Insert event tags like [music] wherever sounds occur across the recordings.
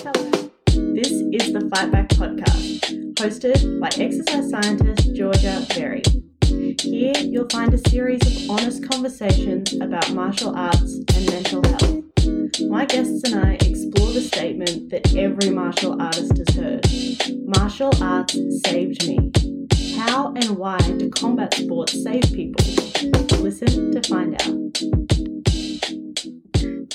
This is the Fight Back podcast, hosted by exercise scientist Georgia Berry. Here you'll find a series of honest conversations about martial arts and mental health. My guests and I explore the statement that every martial artist has heard martial arts saved me. How and why do combat sports save people? Listen to find out.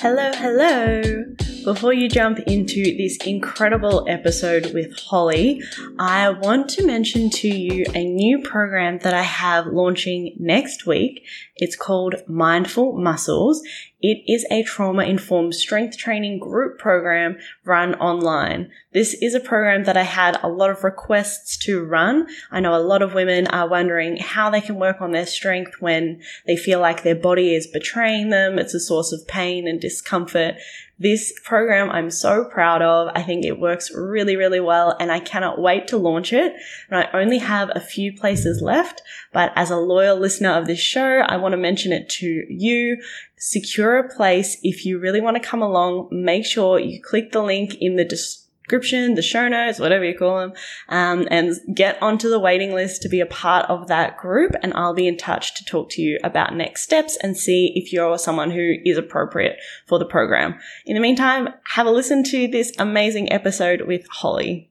Hello, hello. Before you jump into this incredible episode with Hollie, I want to mention to you a new program that I have launching next week. It's called Mindful Muscles. It is a trauma informed strength training group program run online. This is a program that I had a lot of requests to run. I know a lot of women are wondering how they can work on their strength when they feel like their body is betraying them. It's a source of pain and discomfort. This program I'm so proud of. I think it works really, really well and I cannot wait to launch it. And I only have a few places left, but as a loyal listener of this show, I want to mention it to you. Secure a place. If you really want to come along, make sure you click the link in the description description, the show notes, whatever you call them, um, and get onto the waiting list to be a part of that group. And I'll be in touch to talk to you about next steps and see if you're someone who is appropriate for the program. In the meantime, have a listen to this amazing episode with Hollie.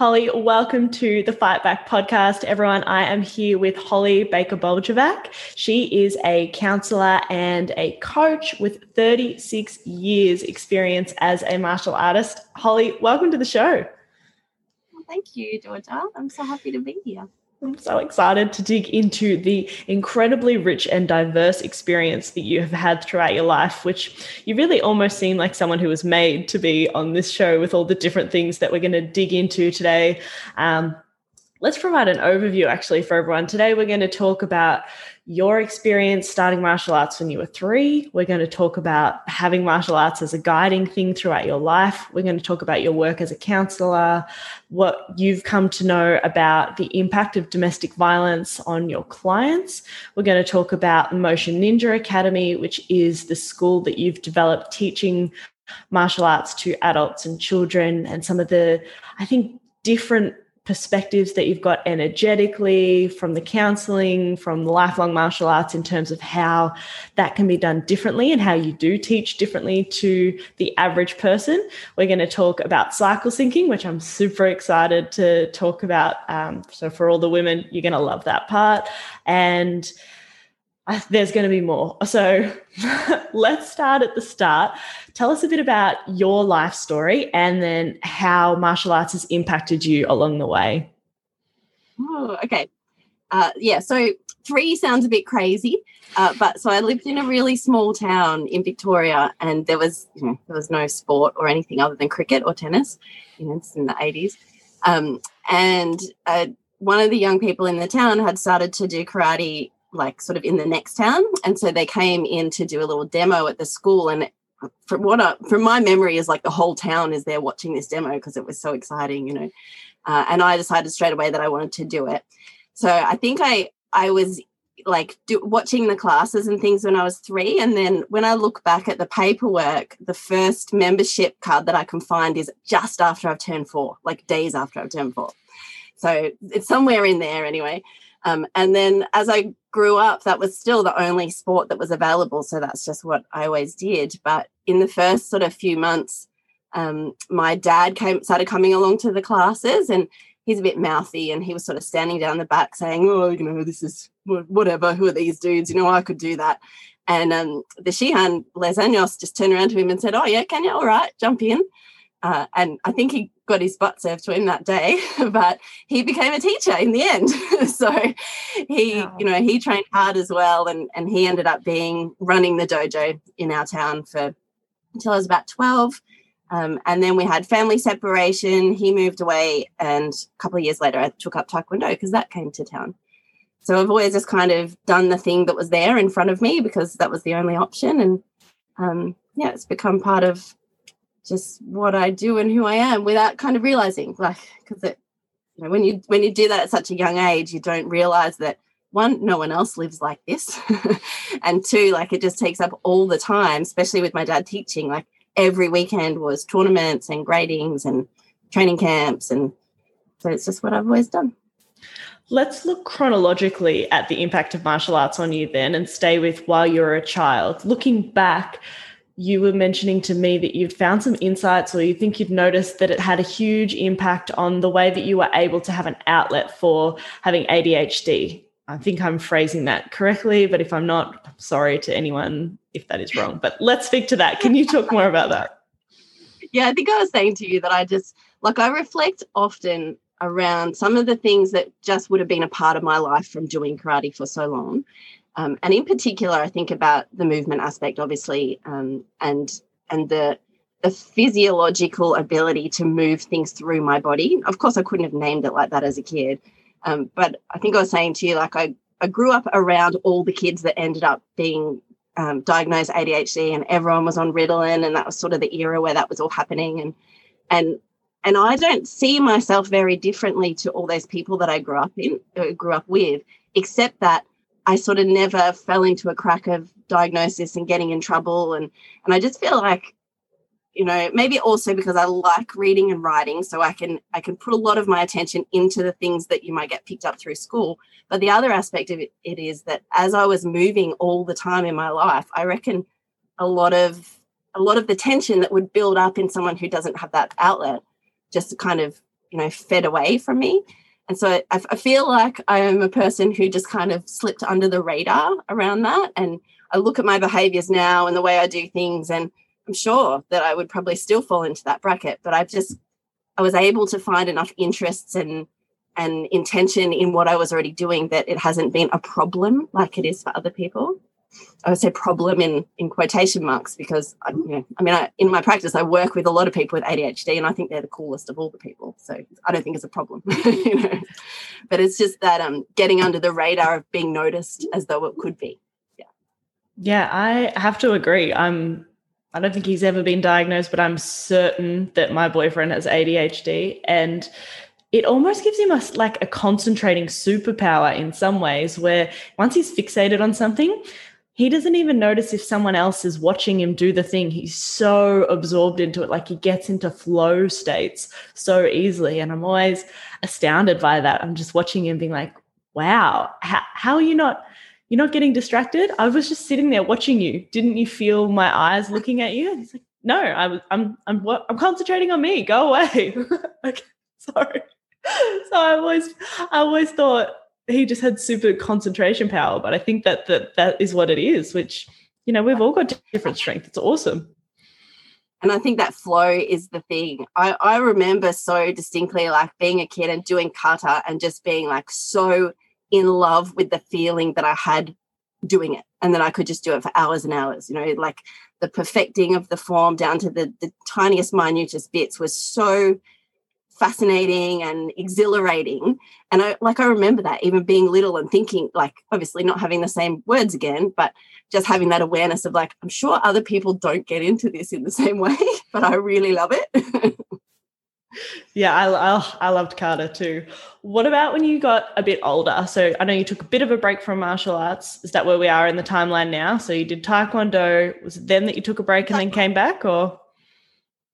Hollie, welcome to the Fight Back podcast. Everyone, I am here with Hollie Baker Boljkovac. She is a counselor and a coach with 36 years experience as a martial artist. Hollie, welcome to the show. thank you, Georgia. I'm so happy to be here. I'm so excited to dig into the incredibly rich and diverse experience that you have had throughout your life, which you really almost seem like someone who was made to be on this show with all the different things that we're going to dig into today. Um, let's provide an overview actually for everyone. Today, we're going to talk about your experience starting martial arts when you were three. We're going to talk about having martial arts as a guiding thing throughout your life. We're going to talk about your work as a counselor, what you've come to know about the impact of domestic violence on your clients. We're going to talk about Motion Ninja Academy, which is the school that you've developed teaching martial arts to adults and children, and some of the, I think, different perspectives that you've got energetically from the counseling, from the lifelong martial arts in terms of how that can be done differently and how you do teach differently to the average person. We're going to talk about cycle syncing, which I'm super excited to talk about. Um, so, for all the women, you're going to love that part. And there's going to be more. So [laughs] let's start at the start. Tell us a bit about your life story and then how martial arts has impacted you along the way. Oh, okay. Uh, yeah, so three sounds a bit crazy, uh, but so I lived in a really small town in Victoria, and there was you know, there was no sport or anything other than cricket or tennis. You know, it's in the eighties, um, and uh, one of the young people in the town had started to do karate like sort of in the next town. And so they came in to do a little demo at the school. And from what I, from my memory is like the whole town is there watching this demo because it was so exciting you know. Uh, and i decided straight away that i wanted to do it. So i think i i was like do, watching the classes and things when i was three. And then when i look back at the paperwork the first membership card that i can find is just after i've turned four like days after i've turned four. So it's somewhere in there anyway. Um, and then as I grew up, that was still the only sport that was available. So that's just what I always did. But in the first sort of few months, um, my dad came started coming along to the classes and he's a bit mouthy and he was sort of standing down the back saying, Oh, you know, this is whatever, who are these dudes? You know, I could do that. And um, the Shihan Les just turned around to him and said, Oh, yeah, can you? All right, jump in. Uh, and I think he got his butt served to him that day, [laughs] but he became a teacher in the end. [laughs] so he, you know, he trained hard as well, and and he ended up being running the dojo in our town for until I was about twelve. Um, and then we had family separation. He moved away, and a couple of years later, I took up taekwondo because that came to town. So I've always just kind of done the thing that was there in front of me because that was the only option, and um, yeah, it's become part of just what I do and who I am without kind of realizing like because it you know when you when you do that at such a young age you don't realize that one no one else lives like this [laughs] and two like it just takes up all the time especially with my dad teaching like every weekend was tournaments and gradings and training camps. And so it's just what I've always done. Let's look chronologically at the impact of martial arts on you then and stay with while you were a child. Looking back, you were mentioning to me that you'd found some insights or you think you'd noticed that it had a huge impact on the way that you were able to have an outlet for having ADHD. I think I'm phrasing that correctly, but if I'm not, I'm sorry to anyone if that is wrong. But let's speak to that. Can you talk more about that? [laughs] Yeah, I think I was saying to you that I just like I reflect often around some of the things that just would have been a part of my life from doing karate for so long. Um, and in particular, I think about the movement aspect, obviously, um, and and the the physiological ability to move things through my body. Of course, I couldn't have named it like that as a kid, um, but I think I was saying to you, like I I grew up around all the kids that ended up being um, diagnosed ADHD, and everyone was on Ritalin, and that was sort of the era where that was all happening, and and and I don't see myself very differently to all those people that I grew up in, uh, grew up with, except that I sort of never fell into a crack of diagnosis and getting in trouble. And and I just feel like, you know, maybe also because I like reading and writing, so I can I can put a lot of my attention into the things that you might get picked up through school. But the other aspect of it, it is that as I was moving all the time in my life, I reckon a lot of a lot of the tension that would build up in someone who doesn't have that outlet just kind of you know fed away from me and so I, I, feel like i am a person who just kind of slipped under the radar around that. And i look at my behaviors now and the way i do things and i'm sure that i would probably still fall into that bracket. But i've just i was able to find enough interests and and intention in what i was already doing that it hasn't been a problem like it is for other people I would say problem in in quotation marks because I, you know, I mean, I, in my practice, I work with a lot of people with ADHD, and I think they're the coolest of all the people. So I don't think it's a problem, [laughs] you know. But it's just that um, getting under the radar of being noticed as though it could be. Yeah. Yeah, I have to agree. I'm. I don't think he's ever been diagnosed, but I'm certain that my boyfriend has ADHD, and it almost gives him a, like a concentrating superpower in some ways where once he's fixated on something he doesn't even notice if someone else is watching him do the thing. He's so absorbed into it, like he gets into flow states so easily. And I'm always astounded by that. I'm just watching him being like, wow, how, how are you not? You're not getting distracted. I was just sitting there watching you. Didn't you feel my eyes looking at you? And he's like, no, I was. I'm. I'm. I'm concentrating on me. Go away. [laughs] okay, sorry. [laughs] So I always, I always thought he just had super concentration power. But I think that that that is what it is, which you know we've all got different strength. It's awesome. And I think that flow is the thing. I, I remember so distinctly like being a kid and doing kata and just being like so in love with the feeling that I had doing it and then I could just do it for hours and hours. You know, like the perfecting of the form down to the, the tiniest, minutest bits was so fascinating and exhilarating. And i like i remember that even being little and thinking like obviously not having the same words again but just having that awareness of like i'm sure other people don't get into this in the same [laughs] way but i really love it. Yeah I, I, I loved kata too. What about when you got a bit older? So i know you took a bit of a break from martial arts. Is that where we are in the timeline now? So you did taekwondo. Was it then that you took a break and then came back or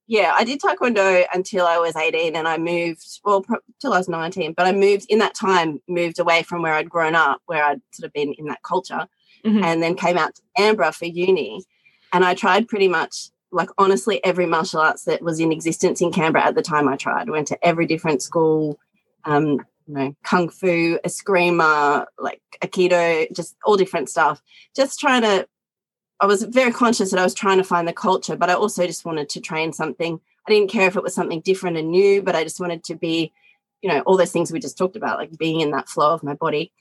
yeah, I did taekwondo until I was 18 and I moved, well, till I was 19, but I moved in that time, moved away from where I'd grown up, where I'd sort of been in that culture, mm-hmm. and then came out to Canberra for uni. And I tried pretty much, like, honestly, every martial arts that was in existence in Canberra at the time I tried. I went to every different school, um, you know, kung fu, eskrima, like aikido, just all different stuff, just trying to I was very conscious that I was trying to find the culture, but I also just wanted to train something. I didn't care if it was something different and new, but I just wanted to be, you know, all those things we just talked about, like being in that flow of my body.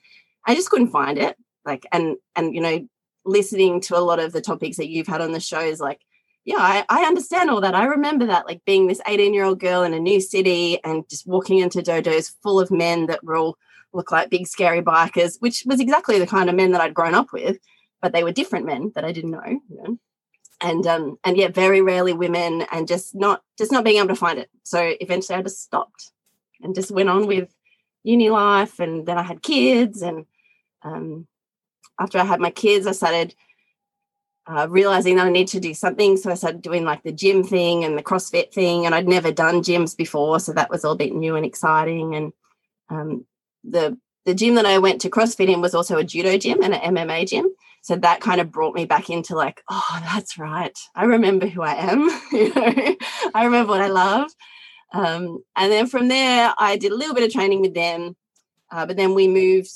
I just couldn't find it. Like, and, and, you know, listening to a lot of the topics that you've had on the show is like, yeah, I, I understand all that. I remember that, like being this 18 year old girl in a new city and just walking into dojos full of men that were all look like big, scary bikers, which was exactly the kind of men that I'd grown up with but they were different men that I didn't know. You know? And um and yeah, very rarely women, and just not just not being able to find it. So eventually, I just stopped and just went on with uni life, and then I had kids, and um, after I had my kids, I started uh, realizing that I need to do something. So I started doing like the gym thing and the CrossFit thing. And I'd never done gyms before. So that was all a bit new and exciting. And um, the, the gym that I went to CrossFit in was also a judo gym and an MMA gym. So that kind of brought me back into like, oh, that's right. I remember who I am. [laughs] you know, I remember what I love. Um, and then from there, I did a little bit of training with them. Uh, but then we moved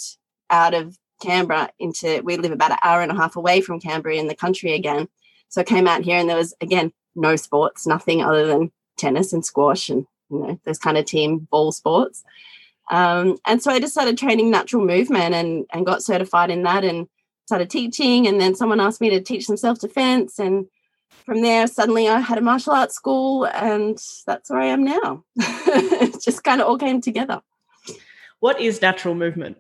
out of Canberra into, we live about an hour and a half away from Canberra in the country again. So I came out here and there was, again, no sports, nothing other than tennis and squash and, you know, those kind of team ball sports. Um, and so I just started training natural movement and, and got certified in that and started teaching. And then someone asked me to teach some self defense. And from there, suddenly I had a martial arts school, and that's where I am now. [laughs] it just kind of all came together. What is natural movement?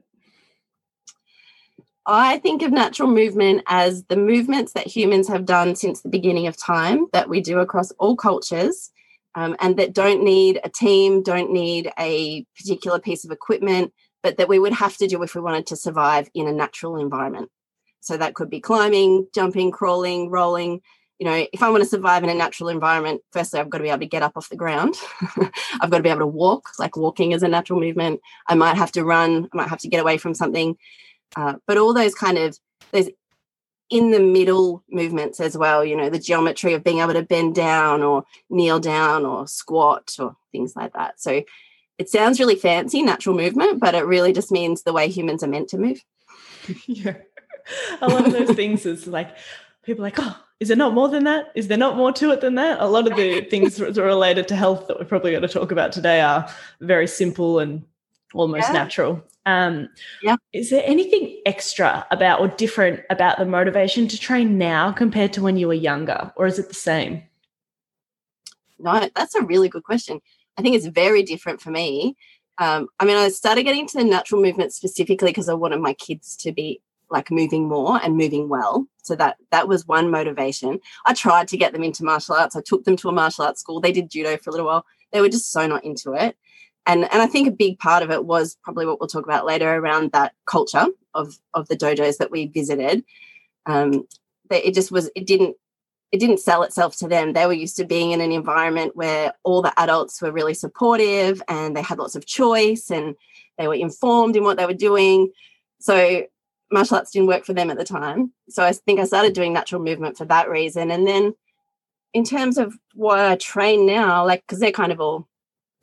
I think of natural movement as the movements that humans have done since the beginning of time that we do across all cultures um, and that don't need a team, don't need a particular piece of equipment, but that we would have to do if we wanted to survive in a natural environment. So that could be climbing, jumping, crawling, rolling. You know, if I want to survive in a natural environment, firstly, I've got to be able to get up off the ground. [laughs] I've got to be able to walk, like walking is a natural movement. I might have to run, I might have to get away from something. Uh, but all those kind of those in the middle movements as well, you know, the geometry of being able to bend down or kneel down or squat or things like that. So it sounds really fancy, natural movement, but it really just means the way humans are meant to move. [laughs] yeah. [laughs] A lot of those things is like people like, oh, is there not more than that? Is there not more to it than that? A lot of the [laughs] things related to health that we're probably going to talk about today are very simple and almost yeah. natural. Um, yeah. Is there anything extra about or different about the motivation to train now compared to when you were younger, or is it the same? No, that's a really good question. I think it's very different for me. Um, I mean, I started getting into the natural movement specifically because I wanted my kids to be like moving more and moving well. So that that was one motivation. I tried to get them into martial arts. I took them to a martial arts school. They did judo for a little while. They were just so not into it and and I think a big part of it was probably what we'll talk about later around that culture of of the dojos that we visited. Um, that it just was it didn't it didn't sell itself to them. They were used to being in an environment where all the adults were really supportive and they had lots of choice and they were informed in what they were doing. So martial arts didn't work for them at the time. So I think I started doing natural movement for that reason. And then in terms of what I train now, like because they're kind of all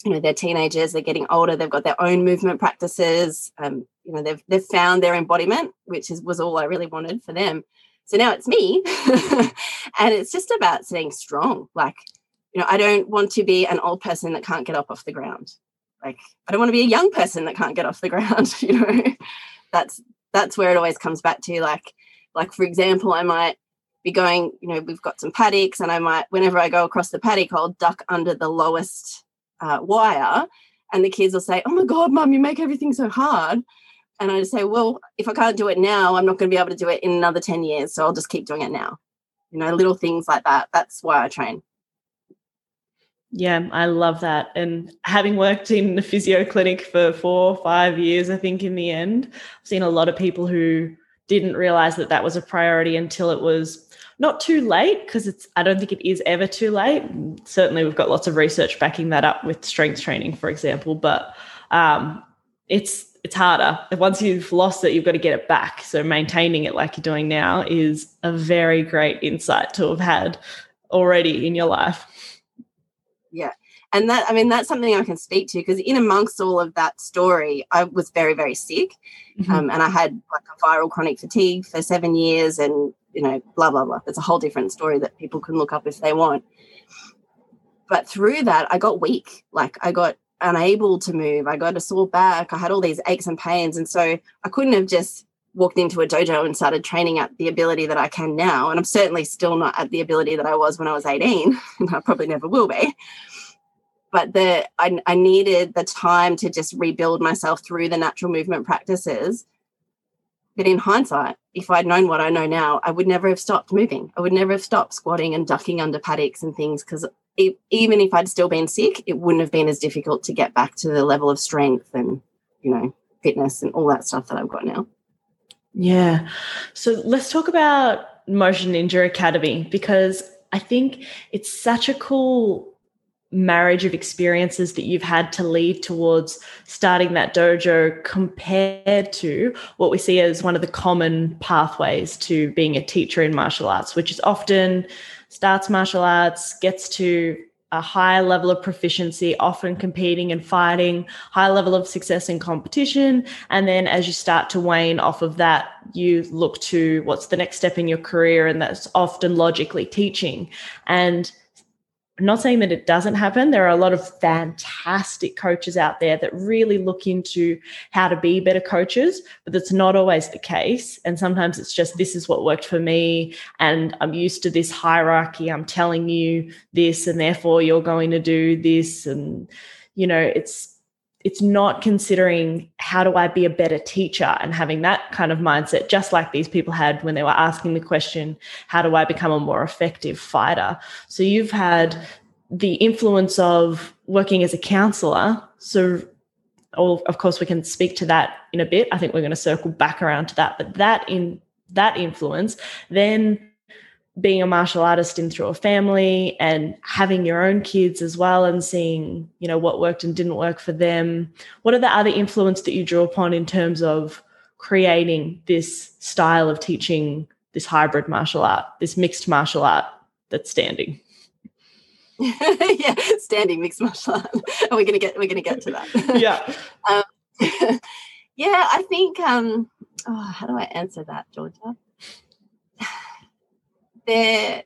you know they're teenagers they're getting older they've got their own movement practices um, you know they've they've found their embodiment which is was all i really wanted for them. So now it's me. [laughs] And it's just about staying strong. Like you know i don't want to be an old person that can't get up off the ground. Like i don't want to be a young person that can't get off the [laughs] ground you know? That's that's where it always comes back to like like for example i might be going you know we've got some paddocks and i might whenever i go across the paddock i'll duck under the lowest uh, wire and the kids will say oh my god mum you make everything so hard. And i just say well if i can't do it now i'm not going to be able to do it in another 10 years so i'll just keep doing it now. You know little things like that. That's why i train yeah, I love that. And having worked in the physio clinic for four or five years, I think in the end, I've seen a lot of people who didn't realize that that was a priority until it was not too late because it's i don't think it is ever too late. Certainly we've got lots of research backing that up with strength training for example but um, it's it's harder. Once you've lost it you've got to get it back. So maintaining it like you're doing now is a very great insight to have had already in your life yeah and that i mean that's something i can speak to because in amongst all of that story i was very very sick mm-hmm. um, and i had like a viral chronic fatigue for seven years and you know, blah, blah, blah. It's a whole different story that people can look up if they want. But through that, I got weak. Like I got unable to move. I got a sore back. I had all these aches and pains. And so I couldn't have just walked into a dojo and started training at the ability that I can now. And I'm certainly still not at the ability that I was when I was 18, [laughs] and I probably never will be. But the I, I needed the time to just rebuild myself through the natural movement practices but in hindsight, if I'd known what I know now, I would never have stopped moving. I would never have stopped squatting and ducking under paddocks and things because even if I'd still been sick, it wouldn't have been as difficult to get back to the level of strength and, you know, fitness and all that stuff that I've got now. Yeah. So let's talk about Motion Ninja Academy because I think it's such a cool marriage of experiences that you've had to lead towards starting that dojo compared to what we see as one of the common pathways to being a teacher in martial arts, which is often starts martial arts, gets to a high level of proficiency, often competing and fighting, high level of success in competition. And then as you start to wane off of that, you look to what's the next step in your career. And that's often logically teaching. And I'm not saying that it doesn't happen. There are a lot of fantastic coaches out there that really look into how to be better coaches, but that's not always the case. And sometimes it's just this is what worked for me, and I'm used to this hierarchy. I'm telling you this, and therefore you're going to do this. And, you know, it's it's not considering how do I be a better teacher and having that kind of mindset, just like these people had when they were asking the question, how do I become a more effective fighter? So you've had the influence of working as a counselor. So, oh, of course, we can speak to that in a bit. I think we're going to circle back around to that, but that in that influence then being a martial artist in through a family and having your own kids as well and seeing you know what worked and didn't work for them. What are the other influence that you draw upon in terms of creating this style of teaching this hybrid martial art this mixed martial art that's standing? [laughs] Yeah standing mixed martial art. [laughs] Are we gonna get we're gonna get to that. [laughs] Yeah. Um, yeah i think um oh, how do i answer that georgia there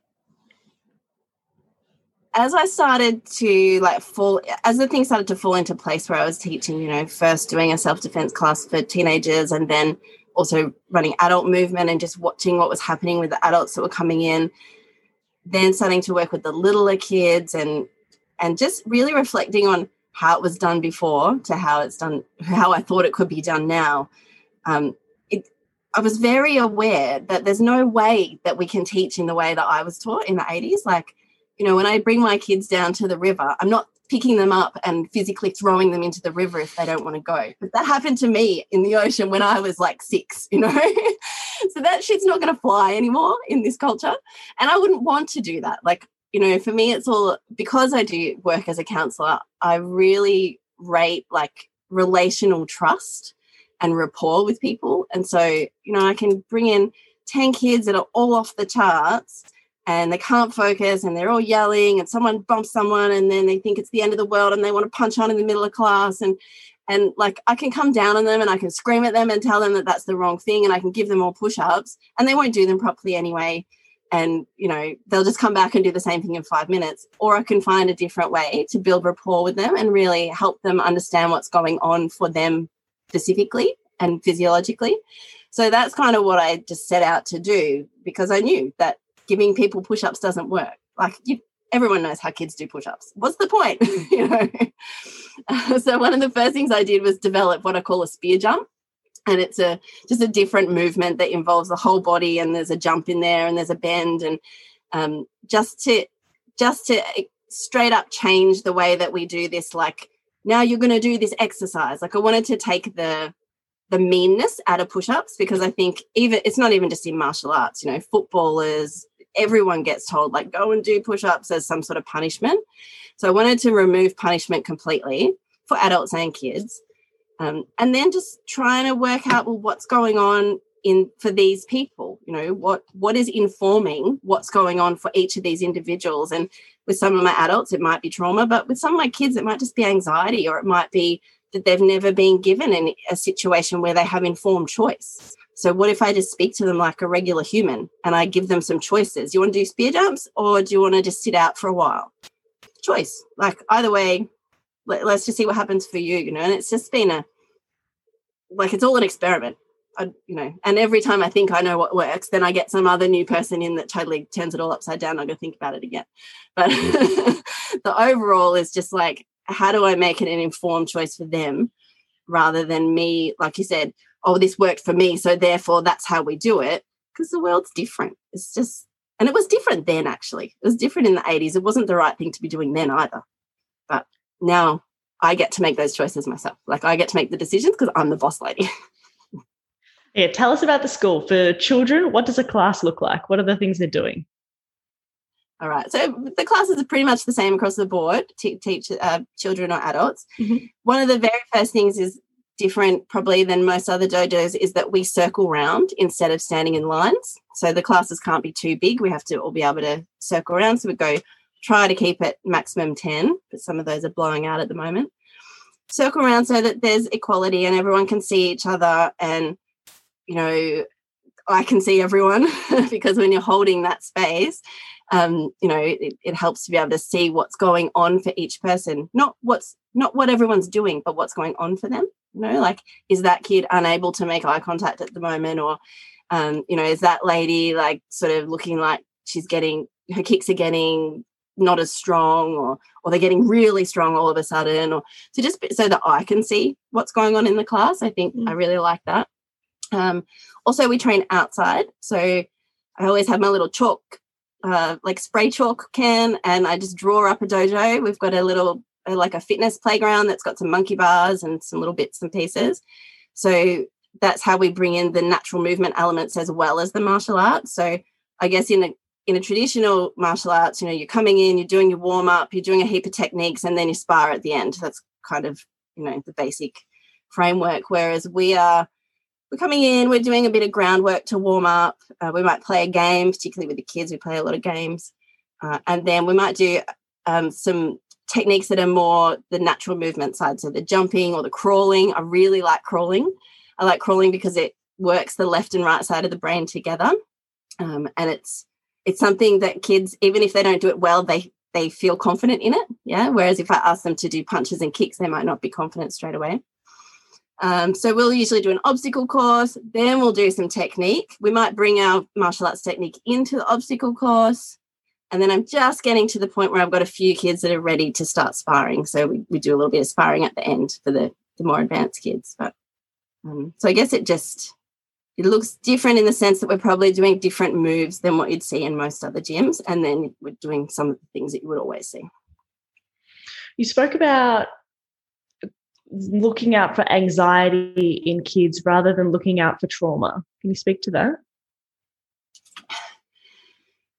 as I started to like fall, as the things started to fall into place where I was teaching, you know, first doing a self defense class for teenagers and then also running adult movement and just watching what was happening with the adults that were coming in, then starting to work with the littler kids and and just really reflecting on how it was done before to how it's done, how I thought it could be done now. Um, I was very aware that there's no way that we can teach in the way that I was taught in the 80s. Like, you know, when I bring my kids down to the river, I'm not picking them up and physically throwing them into the river if they don't want to go. But that happened to me in the ocean when I was like six, you know? [laughs] so that shit's not going to fly anymore in this culture. And I wouldn't want to do that. Like, you know, for me, it's all because I do work as a counselor, I really rate like relational trust and rapport with people. And so, you know, I can bring in 10 kids that are all off the charts and they can't focus and they're all yelling and someone bumps someone and then they think it's the end of the world and they want to punch on in the middle of class. And and like I can come down on them and I can scream at them and tell them that that's the wrong thing and I can give them all push-ups and they won't do them properly anyway. And you know they'll just come back and do the same thing in 5 minutes. Or I can find a different way to build rapport with them and really help them understand what's going on for them specifically and physiologically. So that's kind of what I just set out to do because I knew that giving people push ups doesn't work. Like you, everyone knows how kids do push ups. What's the point? [laughs] you know. [laughs] so one of the first things I did was develop what I call a spear jump. And it's a just a different movement that involves the whole body, and there's a jump in there, and there's a bend, and um, just to just to straight up change the way that we do this. Like now you're going to do this exercise. Like I wanted to take the the meanness out of push-ups because I think even it's not even just in martial arts, you know, footballers, everyone gets told like go and do push-ups as some sort of punishment. So I wanted to remove punishment completely for adults and kids. Um, and then just trying to work out well what's going on in for these people you know what what is informing what's going on for each of these individuals and with some of my adults it might be trauma but with some of my kids it might just be anxiety or it might be that they've never been given in a situation where they have informed choice. So, what if I just speak to them like a regular human and I give them some choices? You want to do spear jumps or do you want to just sit out for a while? Choice. Like, either way, let, us just see what happens for you, you know. And it's just been a, like, it's all an experiment. I, you know, and every time I think I know what works, then I get some other new person in that totally turns it all upside down. I go think about it again. But mm-hmm. [laughs] the overall is just like how do I make it an informed choice for them rather than me, like you said, oh, this worked for me. So therefore, that's how we do it. Because the world's different. It's just, and it was different then, actually. It was different in the 80s. It wasn't the right thing to be doing then either. But now I get to make those choices myself. Like I get to make the decisions because I'm the boss lady. [laughs] Yeah, tell us about the school for children. What does a class look like? What are the things they're doing? All right. So the classes are pretty much the same across the board, to teach uh, children or adults. Mm-hmm. One of the very first things is different probably than most other dojos is that we circle round instead of standing in lines. So the classes can't be too big. We have to all be able to circle around. So we go try to keep it maximum 10, but some of those are blowing out at the moment. Circle around so that there's equality and everyone can see each other and you know I can see everyone [laughs] because when you're holding that space, um, you know, it, it, helps to be able to see what's going on for each person, not what's not what everyone's doing, but what's going on for them. You know, like is that kid unable to make eye contact at the moment, or um, you know, is that lady like sort of looking like she's getting her kicks are getting not as strong, or or they're getting really strong all of a sudden, or so just so that I can see what's going on in the class. I think mm. I really like that. Um, also, we train outside, so I always have my little chalk uh, like spray chalk can and I just draw up a dojo. We've got a little uh, like a fitness playground that's got some monkey bars and some little bits and pieces. So that's how we bring in the natural movement elements as well as the martial arts. So I guess in a in a traditional martial arts, you know, you're coming in, you're doing your warm up, you're doing a heap of techniques, and then you spar at the end. That's kind of you know the basic framework. Whereas we are we're coming in, we're doing a bit of groundwork to warm up. Uh, we might play a game, particularly with the kids, we play a lot of games. Uh, and then we might do um, some techniques that are more the natural movement side. So the jumping or the crawling. I really like crawling. I like crawling because it works the left and right side of the brain together. Um, and it's it's something that kids, even if they don't do it well, they they feel confident in it. Yeah. Whereas if I ask them to do punches and kicks, they might not be confident straight away. Um, so we'll usually do an obstacle course, then we'll do some technique. We might bring our martial arts technique into the obstacle course. And then I'm just getting to the point where I've got a few kids that are ready to start sparring. So we, we do a little bit of sparring at the end for the, the more advanced kids. But um, so I guess it just it looks different in the sense that we're probably doing different moves than what you'd see in most other gyms. And then we're doing some of the things that you would always see. You spoke about looking out for anxiety in kids rather than looking out for trauma. Can you speak to that?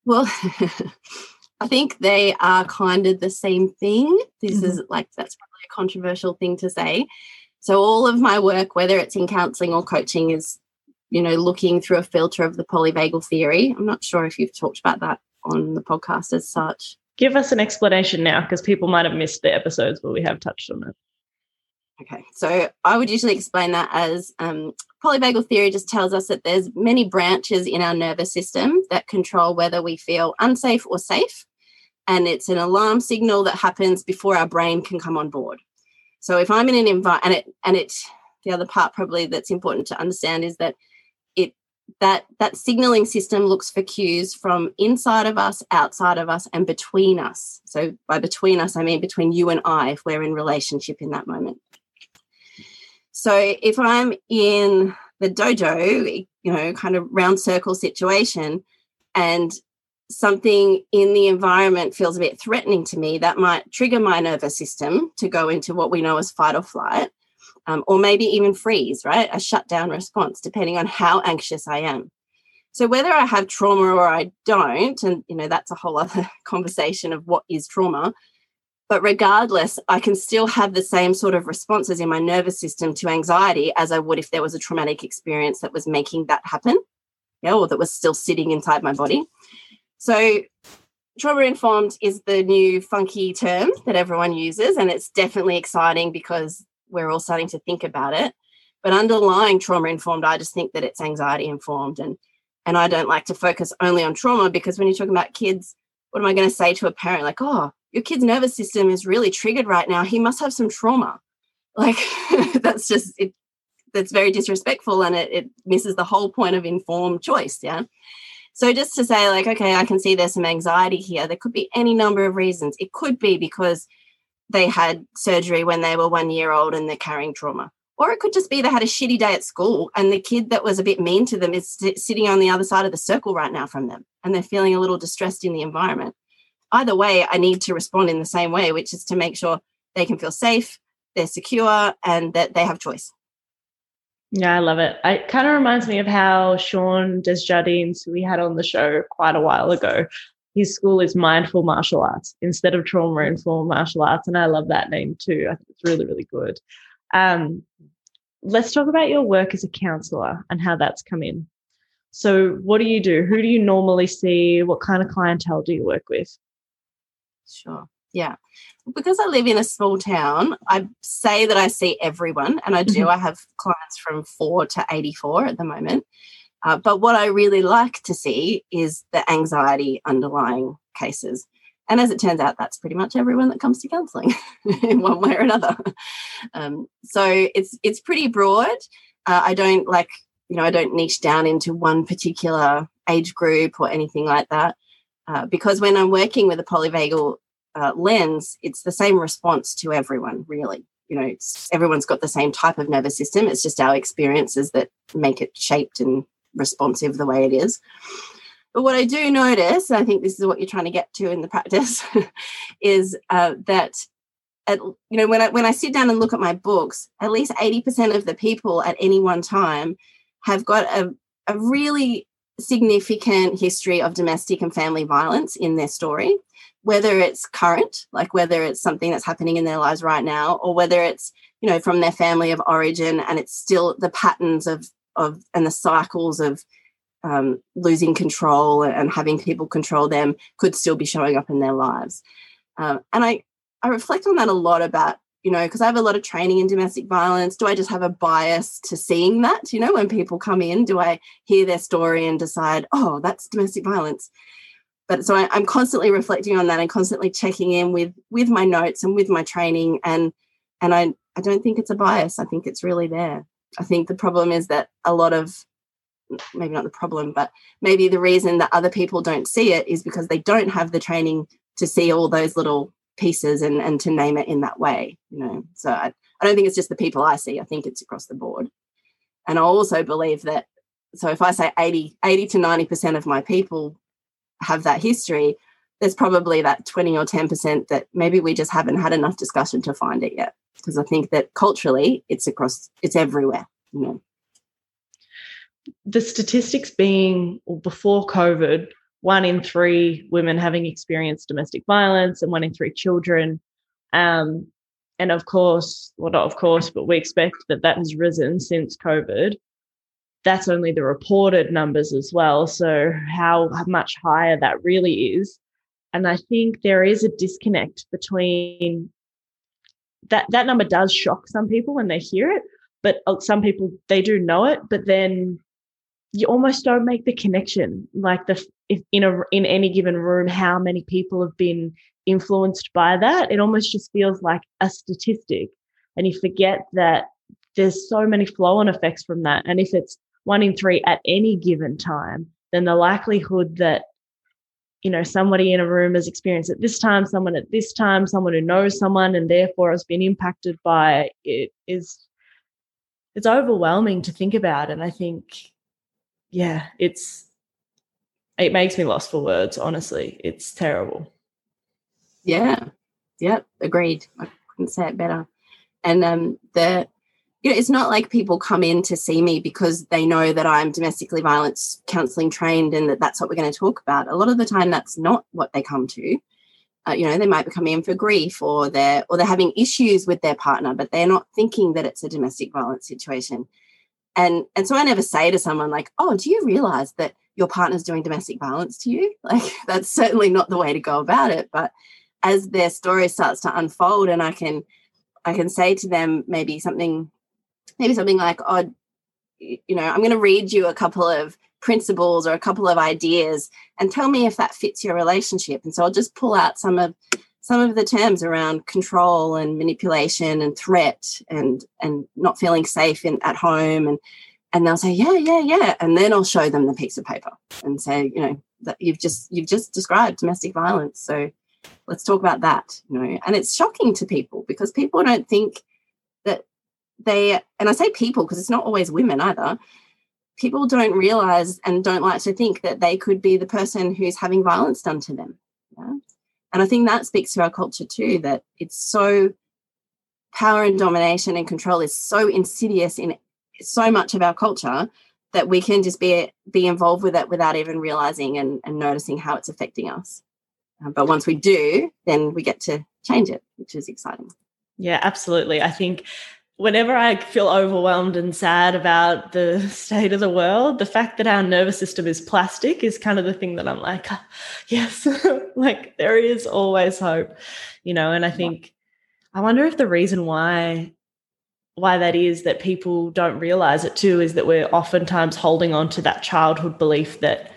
Well, [laughs] I think they are kind of the same thing. This mm-hmm. is like, that's probably a controversial thing to say. So, all of my work, whether it's in counseling or coaching, is, you know, looking through a filter of the polyvagal theory. I'm not sure if you've talked about that on the podcast as such. Give us an explanation now because people might have missed the episodes where we have touched on it. Okay, so I would usually explain that as um, polyvagal theory just tells us that there's many branches in our nervous system that control whether we feel unsafe or safe, and it's an alarm signal that happens before our brain can come on board. So if I'm in an environment, and it and it, the other part probably that's important to understand is that it that that signaling system looks for cues from inside of us, outside of us, and between us. So by between us, I mean between you and I, if we're in relationship in that moment. So if I'm in the dojo, you know, kind of round circle situation, and something in the environment feels a bit threatening to me, that might trigger my nervous system to go into what we know as fight or flight, um, or maybe even freeze, right? A shutdown response, depending on how anxious I am. So whether I have trauma or I don't, and you know, that's a whole other [laughs] conversation of what is trauma. But regardless, I can still have the same sort of responses in my nervous system to anxiety as I would if there was a traumatic experience that was making that happen, yeah, or that was still sitting inside my body. So, trauma informed is the new funky term that everyone uses, and it's definitely exciting because we're all starting to think about it. But underlying trauma informed, I just think that it's anxiety informed, and and I don't like to focus only on trauma because when you're talking about kids, what am I going to say to a parent like, oh, your kid's nervous system is really triggered right now. He must have some trauma. Like [laughs] that's just it that's very disrespectful and it, it misses the whole point of informed choice. Yeah. So just to say, like, okay, I can see there's some anxiety here. There could be any number of reasons. It could be because they had surgery when they were one year old and they're carrying trauma. Or it could just be they had a shitty day at school and the kid that was a bit mean to them is sitting on the other side of the circle right now from them and they're feeling a little distressed in the environment either way, I need to respond in the same way, which is to make sure they can feel safe, they're secure, and that they have choice. Yeah, I love it. It kind of reminds me of how Sean Desjardins, who we had on the show quite a while ago, his school is mindful martial arts instead of trauma informed martial arts. And I love that name too. I think it's really, really good. Um, let's talk about your work as a counselor and how that's come in. So, what do you do? Who do you normally see? What kind of clientele do you work with? Sure. Yeah. Because I live in a small town, I say that I see everyone, and I do. Mm-hmm. I have clients from four to 84 at the moment. Uh, but what I really like to see is the anxiety underlying cases. And as it turns out, that's pretty much everyone that comes to counselling [laughs] in one way or another. Um, so it's it's pretty broad. Uh, I don't like you know I don't niche down into one particular age group or anything like that. Uh, because when I'm working with a polyvagal uh, lens, it's the same response to everyone, really. You know, everyone's got the same type of nervous system. It's just our experiences that make it shaped and responsive the way it is. But what I do notice, I think this is what you're trying to get to in the practice, [laughs] is uh, that at, you know when I when I sit down and look at my books, at least 80% of the people at any one time have got a, a really significant history of domestic and family violence in their story, whether it's current, like whether it's something that's happening in their lives right now, or whether it's you know from their family of origin and it's still the patterns of of and the cycles of um, losing control and having people control them could still be showing up in their lives. Um, and I, I reflect on that a lot about, you know, because I have a lot of training in domestic violence. Do I just have a bias to seeing that? You know, when people come in, do I hear their story and decide, oh, that's domestic violence? But so I, I'm constantly reflecting on that and constantly checking in with with my notes and with my training. And and I, I don't think it's a bias. I think it's really there. I think the problem is that a lot of maybe not the problem, but maybe the reason that other people don't see it is because they don't have the training to see all those little pieces and, and to name it in that way, you know. So I, I don't think it's just the people I see, I think it's across the board. And I also believe that so if I say 80, 80 to 90% of my people have that history, there's probably that 20 or 10% that maybe we just haven't had enough discussion to find it yet because I think that culturally it's across it's everywhere. You know. The statistics being before COVID, one in three women having experienced domestic violence and one in three children. Um, and of course, well, not of course, but we expect that that has risen since COVID. That's only the reported numbers as well. So, how much higher that really is. And I think there is a disconnect between that that number does shock some people when they hear it, but uh, some people they do know it, but then you almost don't make the connection like the if in a in any given room how many people have been influenced by that. It almost just feels like a statistic and you forget that there's so many flow on effects from that. And if it's one in 3 at any given time then the likelihood that you know somebody in a room has experienced at this time someone at this time someone who knows someone and therefore has been impacted by it is it's overwhelming to think about. And i think yeah it's it makes me lost for words honestly it's terrible yeah yeah agreed i couldn't say it better and um the you know, it's not like people come in to see me because they know that I'm domestically violence counselling trained and that that's what we're going to talk about. A lot of the time, that's not what they come to. Uh, you know, they might be coming in for grief or they're or they're having issues with their partner, but they're not thinking that it's a domestic violence situation. And and so I never say to someone like, "Oh, do you realize that your partner's doing domestic violence to you?" [laughs] Like that's certainly not the way to go about it. But as their story starts to unfold, and I can I can say to them maybe something maybe something like, oh, you know, I'm going to read you a couple of principles or a couple of ideas and tell me if that fits your relationship. And so I'll just pull out some of some of the terms around control and manipulation and threat and and not feeling safe in at home. And and they'll say yeah yeah yeah. And then I'll show them the piece of paper and say you know that you've just you've just described domestic violence. So let's talk about that you know. And it's shocking to people because people don't think that they and i say people because it's not always women either. People don't realize and don't like to think that they could be the person who's having violence done to them yeah? And i think that speaks to our culture too that it's so power and domination and control is so insidious in so much of our culture that we can just be be involved with it without even realizing and, and noticing how it's affecting us. Uh, but once we do, then we get to change it, which is exciting. Yeah, absolutely. I think whenever I feel overwhelmed and sad about the state of the world, the fact that our nervous system is plastic is kind of the thing that I'm like, ah, yes, [laughs] like there is always hope, you know. And I think, I wonder if the reason why why that is that people don't realize it too is that we're oftentimes holding on to that childhood belief that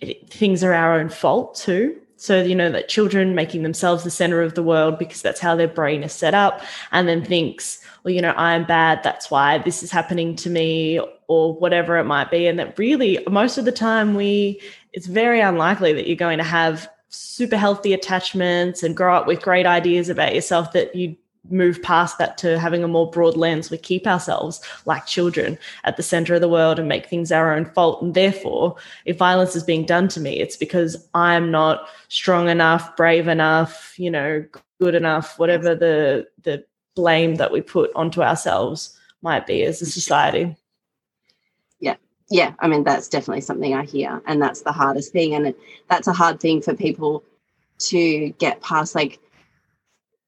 it, things are our own fault too so, you know, that children making themselves the center of the world because that's how their brain is set up, and then thinks, well, you know, I'm bad, that's why this is happening to me, or whatever it might be. And that really, most of the time, we, it's very unlikely that you're going to have super healthy attachments and grow up with great ideas about yourself that you move past that to having a more broad lens. We keep ourselves like children at the center of the world and make things our own fault. And therefore, if violence is being done to me, it's because I'm not strong enough, brave enough, you know, good enough, whatever the the blame that we put onto ourselves might be as a society. Yeah. Yeah. I mean, that's definitely something I hear. And that's the hardest thing. And it, that's a hard thing for people to get past. Like,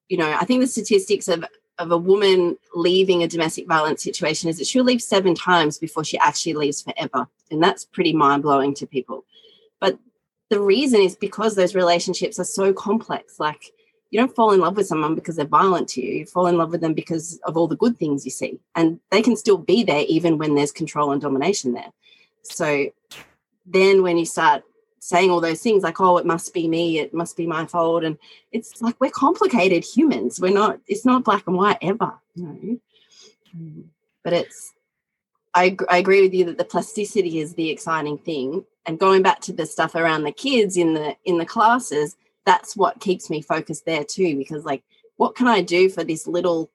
you know, I think the statistics of of a woman leaving a domestic violence situation is that she'll leave seven times before she actually leaves forever. And that's pretty mind blowing to people. But the reason is because those relationships are so complex. Like, you don't fall in love with someone because they're violent to you. You fall in love with them because of all the good things you see. And they can still be there even when there's control and domination there. So then when you start saying all those things like oh it must be me it must be my fault and it's like we're complicated humans we're not it's not black and white ever you know mm. but it's I, I agree with you that the plasticity is the exciting thing and going back to the stuff around the kids in the in the classes that's what keeps me focused there too because like what can i do for this little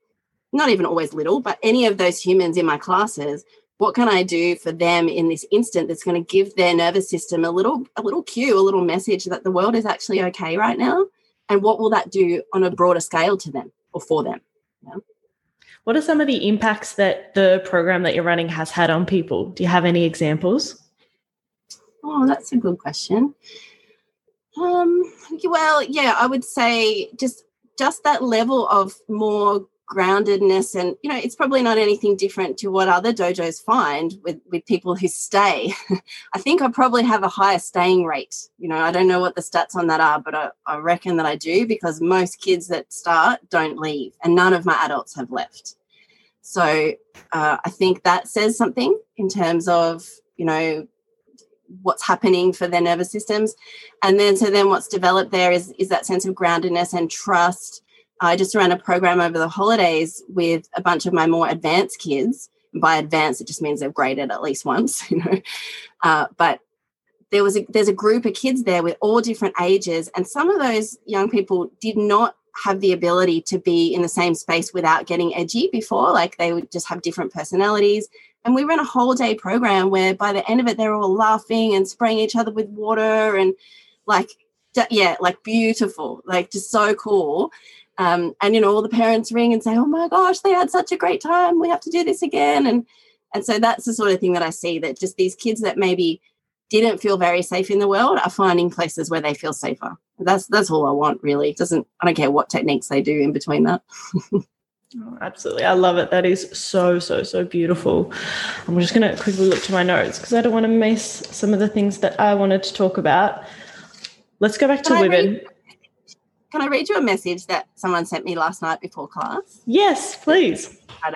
not even always little but any of those humans in my classes what can I do for them in this instant that's going to give their nervous system a little a little cue, a little message that the world is actually okay right now? And what will that do on a broader scale to them or for them? Yeah. What are some of the impacts that the program that you're running has had on people? Do you have any examples? Oh, that's a good question. Um, well, yeah, I would say just just that level of more groundedness and you know it's probably not anything different to what other dojos find with with people who stay. [laughs] I think i probably have a higher staying rate. You know i don't know what the stats on that are but i, I reckon that i do because most kids that start don't leave and none of my adults have left. So uh, i think that says something in terms of you know what's happening for their nervous systems. And then so then what's developed there is is that sense of groundedness and trust I just ran a program over the holidays with a bunch of my more advanced kids. by advanced, it just means they've graded at least once, [laughs] you know. Uh, but there was a, there's a group of kids there with all different ages, and some of those young people did not have the ability to be in the same space without getting edgy before. Like they would just have different personalities. And we ran a whole day program where by the end of it, they were all laughing and spraying each other with water and like, yeah, like beautiful, like just so cool. Um, and you know, all the parents ring and say, "Oh my gosh, they had such a great time. We have to do this again." And and so that's the sort of thing that I see that just these kids that maybe didn't feel very safe in the world are finding places where they feel safer. That's that's all I want really. It doesn't I don't care what techniques they do in between that. [laughs] Oh, absolutely. I love it. That is so, so, so beautiful. I'm just going to quickly look to my notes because I don't want to miss some of the things that I wanted to talk about. Let's go back to women. Can I read you a message that someone sent me last night before class? Yes, please. I,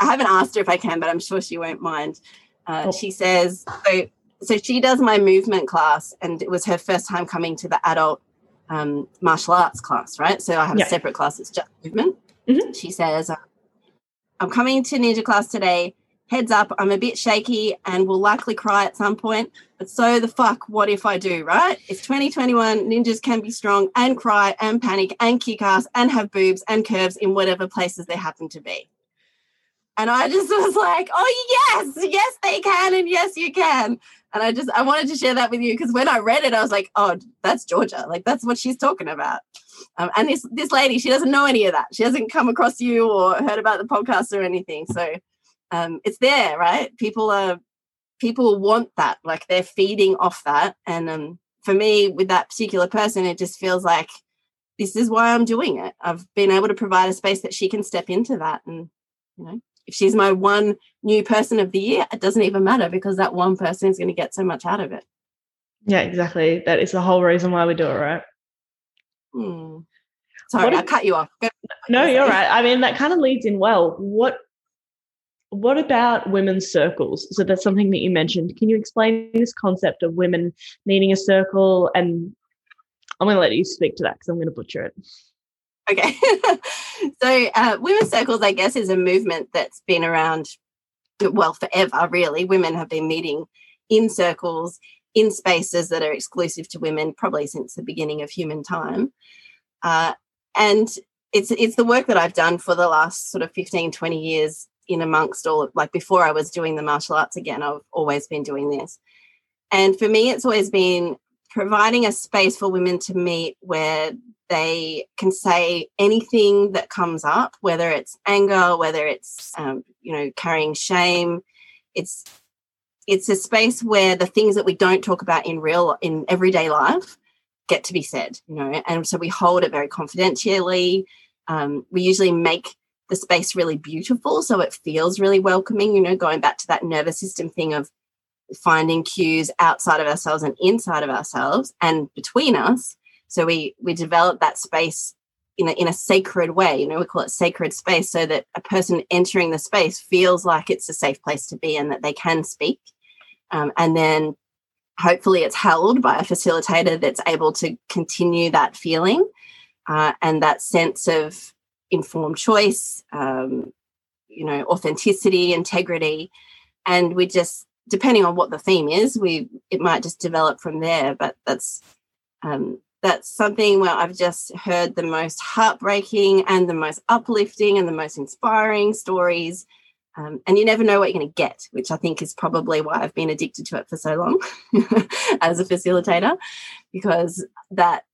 I, haven't asked her if I can, but I'm sure she won't mind. Uh, oh. She says, so, so she does my movement class, and it was her first time coming to the adult um, martial arts class, right? So I have yeah. a separate class, it's just movement. Mm-hmm. She says, I'm coming to ninja class today heads up, I'm a bit shaky and will likely cry at some point. But so the fuck, what if I do, right? It's 2021. Ninjas can be strong and cry and panic and kick ass and have boobs and curves in whatever places they happen to be. And I just [laughs] was like, oh, yes, yes, they can. And yes, you can. And I just, I wanted to share that with you because when I read it, I was like, oh, that's Georgia. Like, that's what she's talking about. Um, and this, this lady, she doesn't know any of that. She hasn't come across you or heard about the podcast or anything. So um, it's there, right? People are people want that, like they're feeding off that. And um, for me, with that particular person, it just feels like this is why I'm doing it. I've been able to provide a space that she can step into that, and you know, if she's my one new person of the year, it doesn't even matter because that one person is going to get so much out of it. Yeah, exactly. That is the whole reason why we do it, right? Hmm. Sorry, I cut you off. No, you're [laughs] right. I mean, that kind of leads in well. What what about women's circles? So that's something that you mentioned. Can you explain this concept of women needing a circle? And I'm going to let you speak to that because I'm going to butcher it. Okay. [laughs] so, uh, women's circles, I guess, is a movement that's been around, well, forever, really. Women have been meeting in circles in spaces that are exclusive to women, probably since the beginning of human time. Uh, and it's it's the work that I've done for the last sort of 15, 20 years in amongst all of like before I was doing the martial arts again, I've always been doing this. And for me, it's always been providing a space for women to meet where they can say anything that comes up, whether it's anger, whether it's um, you know carrying shame. It's it's a space where the things that we don't talk about in real in everyday life get to be said, you know. And so we hold it very confidentially. Um, we usually make the space really beautiful so it feels really welcoming you know going back to that nervous system thing of finding cues outside of ourselves and inside of ourselves and between us. So we we develop that space in a, in a sacred way you know we call it sacred space so that a person entering the space feels like it's a safe place to be and that they can speak. Um, and then hopefully it's held by a facilitator that's able to continue that feeling uh, and that sense of informed choice, um, you know, authenticity, integrity, and we just depending on what the theme is, we it might just develop from there. But that's um, that's something where I've just heard the most heartbreaking and the most uplifting and the most inspiring stories. Um, and you never know what you're going to get, which I think is probably why I've been addicted to it for so long [laughs] as a facilitator, because that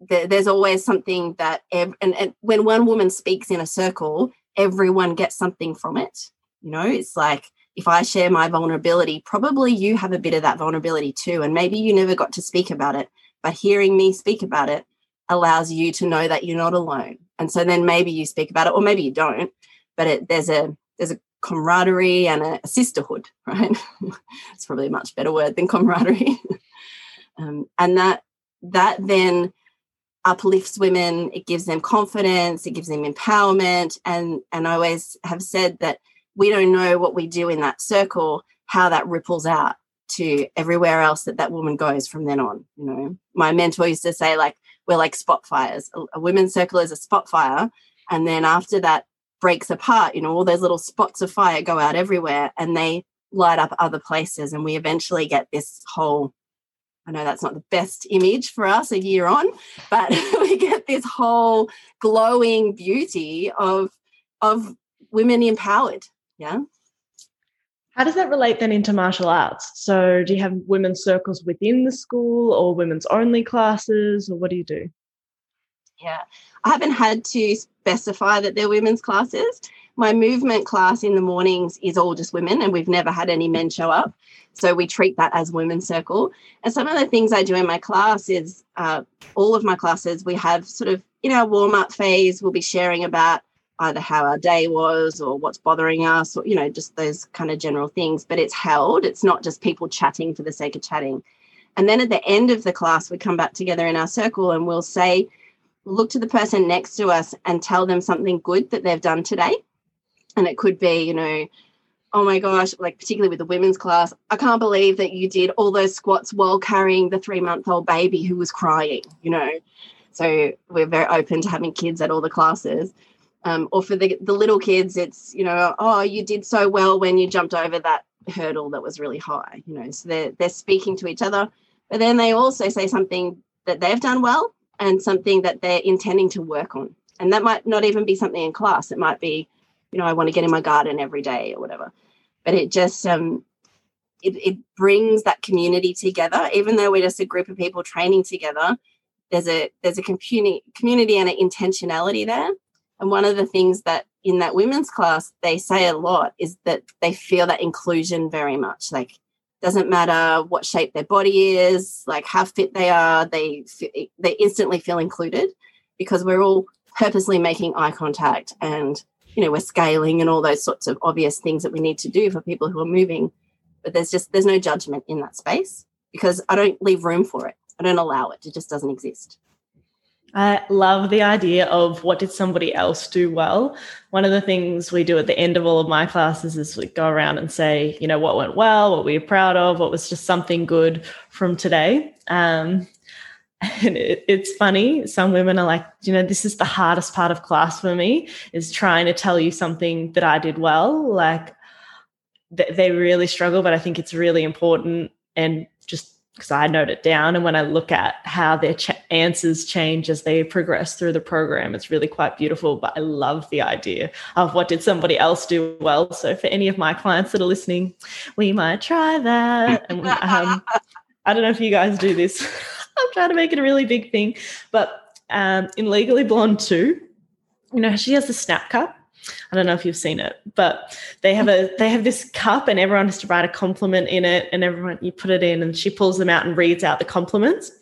there's always something that ev- and, and when one woman speaks in a circle everyone gets something from it you know? It's like if i share my vulnerability probably you have a bit of that vulnerability too and maybe you never got to speak about it but hearing me speak about it allows you to know that you're not alone and so then maybe you speak about it or maybe you don't but it, there's a there's a camaraderie and a, a sisterhood [laughs] right? It's probably a much better word than camaraderie. [laughs] Um, and that that then uplifts women it gives them confidence it gives them empowerment and and i always have said that we don't know what we do in that circle how that ripples out to everywhere else that that woman goes from then on you know. My mentor used to say like we're like spot fires. A, a women's circle is a spot fire and then after that breaks apart you know all those little spots of fire go out everywhere and they light up other places and we eventually get this whole I know that's not the best image for us a year on, but [laughs] we get this whole glowing beauty of of women empowered. Yeah. How does that relate then into martial arts? So, do you have women's circles within the school or women's only classes, or what do you do? Yeah, I haven't had to specify that they're women's classes. My movement class in the mornings is all just women, and we've never had any men show up. So we treat that as women's circle. And some of the things I do in my class is uh, all of my classes, we have sort of in our warm up phase, we'll be sharing about either how our day was or what's bothering us or, you know, just those kind of general things. But it's held, it's not just people chatting for the sake of chatting. And then at the end of the class, we come back together in our circle and we'll say, look to the person next to us and tell them something good that they've done today. And it could be, you know, oh my gosh, like particularly with the women's class, I can't believe that you did all those squats while carrying the three month old baby who was crying, you know. So we're very open to having kids at all the classes. Um, or for the, the little kids, it's, you know, oh, you did so well when you jumped over that hurdle that was really high, you know. So they're, they're speaking to each other. But then they also say something that they've done well and something that they're intending to work on. And that might not even be something in class. It might be, you know, I want to get in my garden every day or whatever. But it just um, it, it brings that community together. Even though we're just a group of people training together there's a there's a community community and an intentionality there. And one of the things that in that women's class, they say a lot is that they feel that inclusion very much. Like, doesn't matter what shape their body is, like how fit they are, they they instantly feel included because we're all purposely making eye contact and you know we're scaling and all those sorts of obvious things that we need to do for people who are moving but there's just there's no judgment in that space because i don't leave room for it i don't allow it it just doesn't exist I love the idea of what did somebody else do well. One of the things we do at the end of all of my classes is we go around and say, you know, what went well, what we are proud of, what was just something good from today. Um, and it, it's funny. Some women are like, you know, this is the hardest part of class for me is trying to tell you something that I did well. Like th- they really struggle, but I think it's really important. And just because I note it down. And when I look at how their ch- answers change as they progress through the program, it's really quite beautiful. But I love the idea of what did somebody else do well. So for any of my clients that are listening, we might try that. And um, I don't know if you guys do this. [laughs] [laughs] I'm trying to make it a really big thing. But um, in Legally Blonde 2, you know, she has the snap cup I don't know if you've seen it, but they have a they have this cup and everyone has to write a compliment in it and everyone you put it in and she pulls them out and reads out the compliments.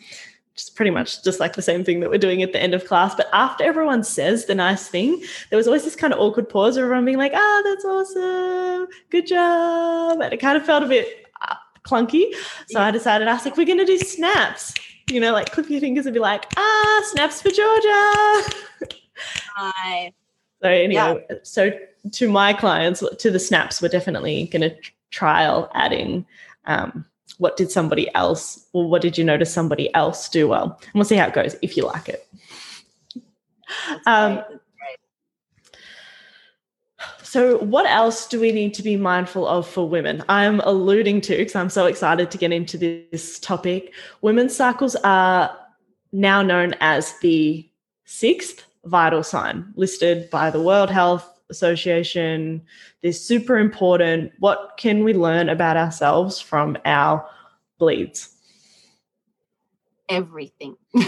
Just pretty much just like the same thing that we're doing at the end of class. But after everyone says the nice thing, there was always this kind of awkward pause of everyone being like, ah, oh, that's awesome. Good job. And it kind of felt a bit uh, clunky. So I decided, I was like, we're going to do snaps. You know, like clip your fingers and be like, ah, snaps for Georgia. Hi. So anyway, yeah. so to my clients, to the snaps, we're definitely going to trial adding um, what did somebody else or what did you notice somebody else do well, and we'll see how it goes if you like it. Um, so, what else do we need to be mindful of for women? I'm alluding to because I'm so excited to get into this topic. Women's cycles are now known as the sixth vital sign listed by the World Health Association. This super important. What can we learn about ourselves from our bleeds? Everything. [laughs]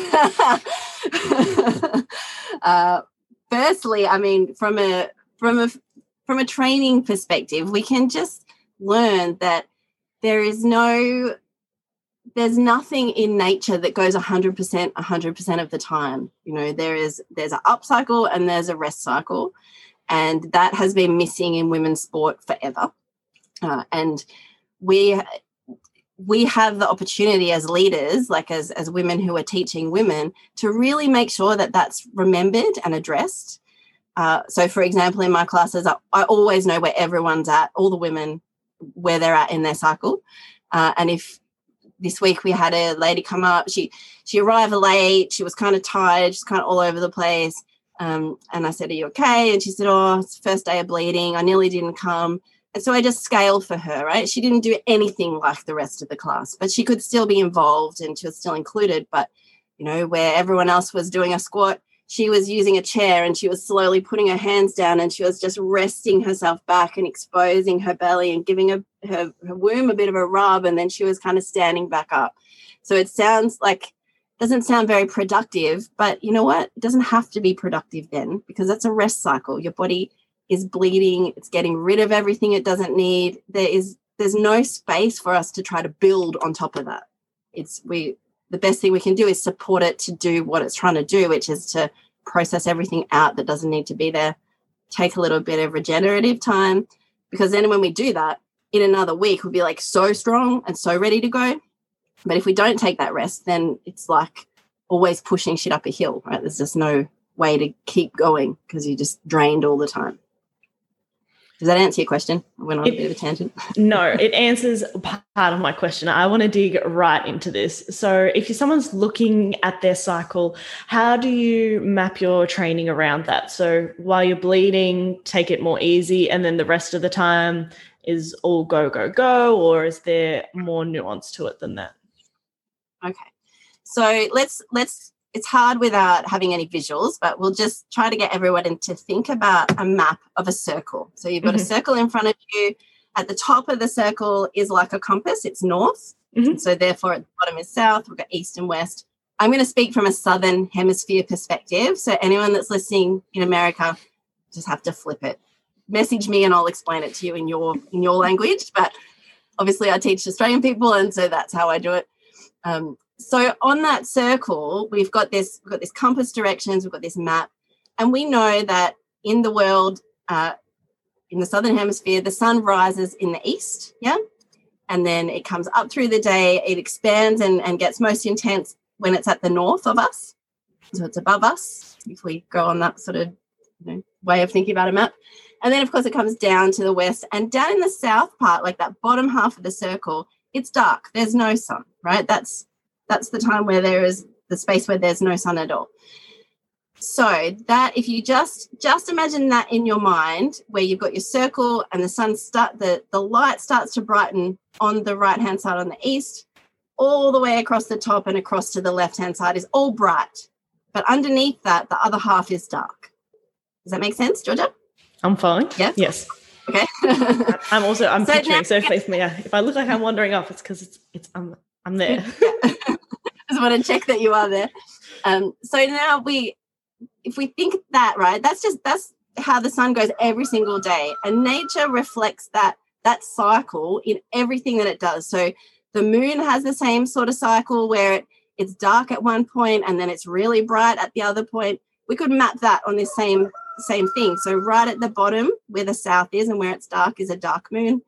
uh, firstly, I mean, from a from a from a training perspective, we can just learn that there is no there's nothing in nature that goes 100% 100% of the time. You know there is there's an up cycle and there's a rest cycle and that has been missing in women's sport forever. Uh, and we we have the opportunity as leaders like as as women who are teaching women to really make sure that that's remembered and addressed uh, so for example in my classes I, I, always know where everyone's at all the women where they're at in their cycle uh, and if this week we had a lady come up. She she arrived late. She was kind of tired. She's kind of all over the place. Um, and I said, "Are you okay?" And she said, "Oh, it's first day of bleeding. I nearly didn't come." And so I just scaled for her. Right? She didn't do anything like the rest of the class, but she could still be involved and she was still included. But you know, where everyone else was doing a squat, she was using a chair and she was slowly putting her hands down and she was just resting herself back and exposing her belly and giving her, her, her womb a bit of a rub and then she was kind of standing back up. So it sounds like doesn't sound very productive but you know what? It doesn't have to be productive then because that's a rest cycle. Your body is bleeding it's getting rid of everything it doesn't need. There is there's no space for us to try to build on top of that. It's we the best thing we can do is support it to do what it's trying to do, which is to process everything out that doesn't need to be there, take a little bit of regenerative time. Because then when we do that, in another week, we'll be like so strong and so ready to go. But if we don't take that rest, then it's like always pushing shit up a hill, right? There's just no way to keep going because you're just drained all the time. Does that answer your question? I went on it, a bit of a tangent. [laughs] no, it answers part of my question. I want to dig right into this. So, if someone's looking at their cycle, how do you map your training around that? So, while you're bleeding, take it more easy, and then the rest of the time is all go, go, go, or is there more nuance to it than that? Okay. So, let's let's it's hard without having any visuals, but we'll just try to get everyone to think about a map of a circle. So you've got mm-hmm. a circle in front of you. At the top of the circle is like a compass, it's north. Mm-hmm. So therefore, at the bottom is south. We've got east and west. I'm going to speak from a southern hemisphere perspective. So anyone that's listening in America, just have to flip it. Message me and I'll explain it to you in your in your language. But obviously, I teach Australian people, and so that's how I do it. Um, so on that circle, we've got this we've got this compass directions, we've got this map, and we know that in the world, uh, in the southern hemisphere, the sun rises in the east, yeah, and then it comes up through the day. It expands and, and gets most intense when it's at the north of us, so it's above us. If we go on that sort of you know, way of thinking about a map, and then of course it comes down to the west, and down in the south part, like that bottom half of the circle, it's dark. There's no sun, right? That's that's the time where there is the space where there's no sun at all. So that if you just just imagine that in your mind where you've got your circle and the sun start the the light starts to brighten on the right hand side on the east all the way across the top and across to the left hand side is all bright. But underneath that the other half is dark. Does that make sense georgia? I'm fine. Yeah? Yes. Okay. [laughs] I'm also i'm so picturing now, so if, yeah, if i look like i'm wandering off it's because it's it's i'm i'm there. [laughs] Just want to check that you are there. Um so now we if we think that right that's just that's how the sun goes every single day and nature reflects that that cycle in everything that it does. So the moon has the same sort of cycle where it, it's dark at one point and then it's really bright at the other point. We could map that on this same same thing. So right at the bottom where the south is and where it's dark is a dark moon.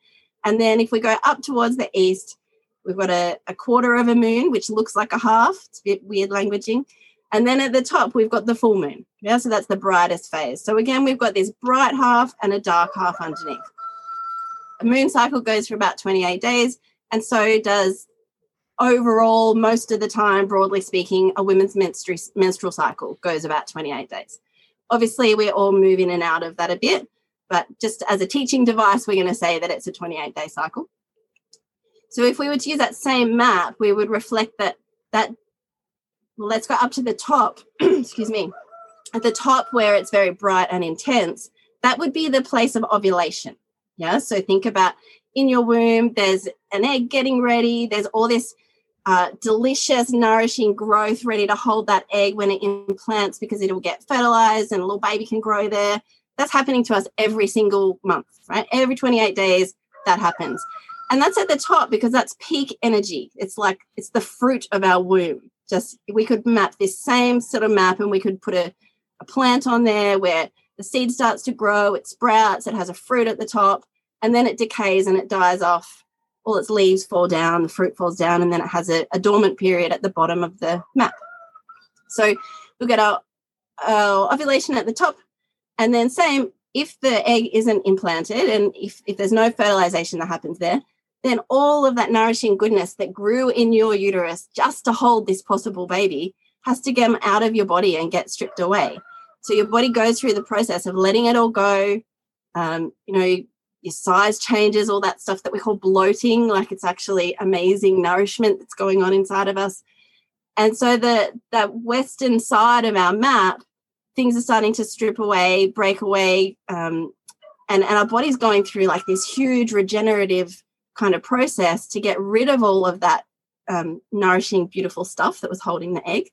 And then if we go up towards the east we've got a, a quarter of a moon which looks like a half it's a bit weird languaging and then at the top, we've got the full moon. Yeah, so that's the brightest phase. So again, we've got this bright half and a dark half underneath. A moon cycle goes for about 28 days, and so does overall, most of the time, broadly speaking, a women's menstrual cycle goes about 28 days. Obviously, we're all move in and out of that a bit, but just as a teaching device, we're going to say that it's a 28 day cycle. So if we were to use that same map, we would reflect that that well, let's go up to the top, [clears throat] excuse me, at the top where it's very bright and intense, that would be the place of ovulation. Yeah. So think about in your womb, there's an egg getting ready, there's all this uh, delicious, nourishing growth ready to hold that egg when it implants because it'll get fertilized and a little baby can grow there. That's happening to us every single month, right? Every 28 days, that happens. And that's at the top because that's peak energy. It's like it's the fruit of our womb just we could map this same sort of map and we could put a, a plant on there where the seed starts to grow, it sprouts, it has a fruit at the top, and then it decays and it dies off. All its leaves fall down, the fruit falls down, and then it has a, a dormant period at the bottom of the map. So we've got our, our ovulation at the top, and then same if the egg isn't implanted and if, if there's no fertilization that happens there, then all of that nourishing goodness that grew in your uterus just to hold this possible baby has to get out of your body and get stripped away. So your body goes through the process of letting it all go. Um, you know, your size changes, all that stuff that we call bloating, like it's actually amazing nourishment that's going on inside of us. And so the that western side of our map, things are starting to strip away, break away, um, and and our body's going through like this huge regenerative kind of process to get rid of all of that um, nourishing, beautiful stuff that was holding the egg.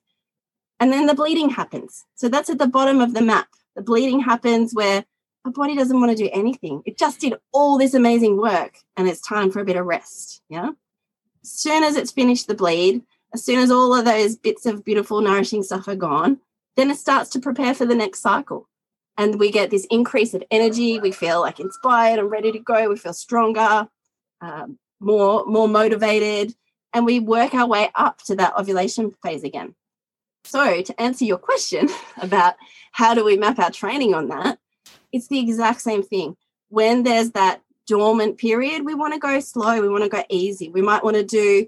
And then the bleeding happens. So that's at the bottom of the map. The bleeding happens where our body doesn't want to do anything. It just did all this amazing work and it's time for a bit of rest. Yeah. As soon as it's finished the bleed, as soon as all of those bits of beautiful, nourishing stuff are gone, then it starts to prepare for the next cycle. And we get this increase of energy. We feel like inspired and ready to go. We feel stronger um, more more motivated and we work our way up to that ovulation phase again. So to answer your question [laughs] about how do we map our training on that it's the exact same thing. When there's that dormant period we want to go slow we want to go easy. We might want to do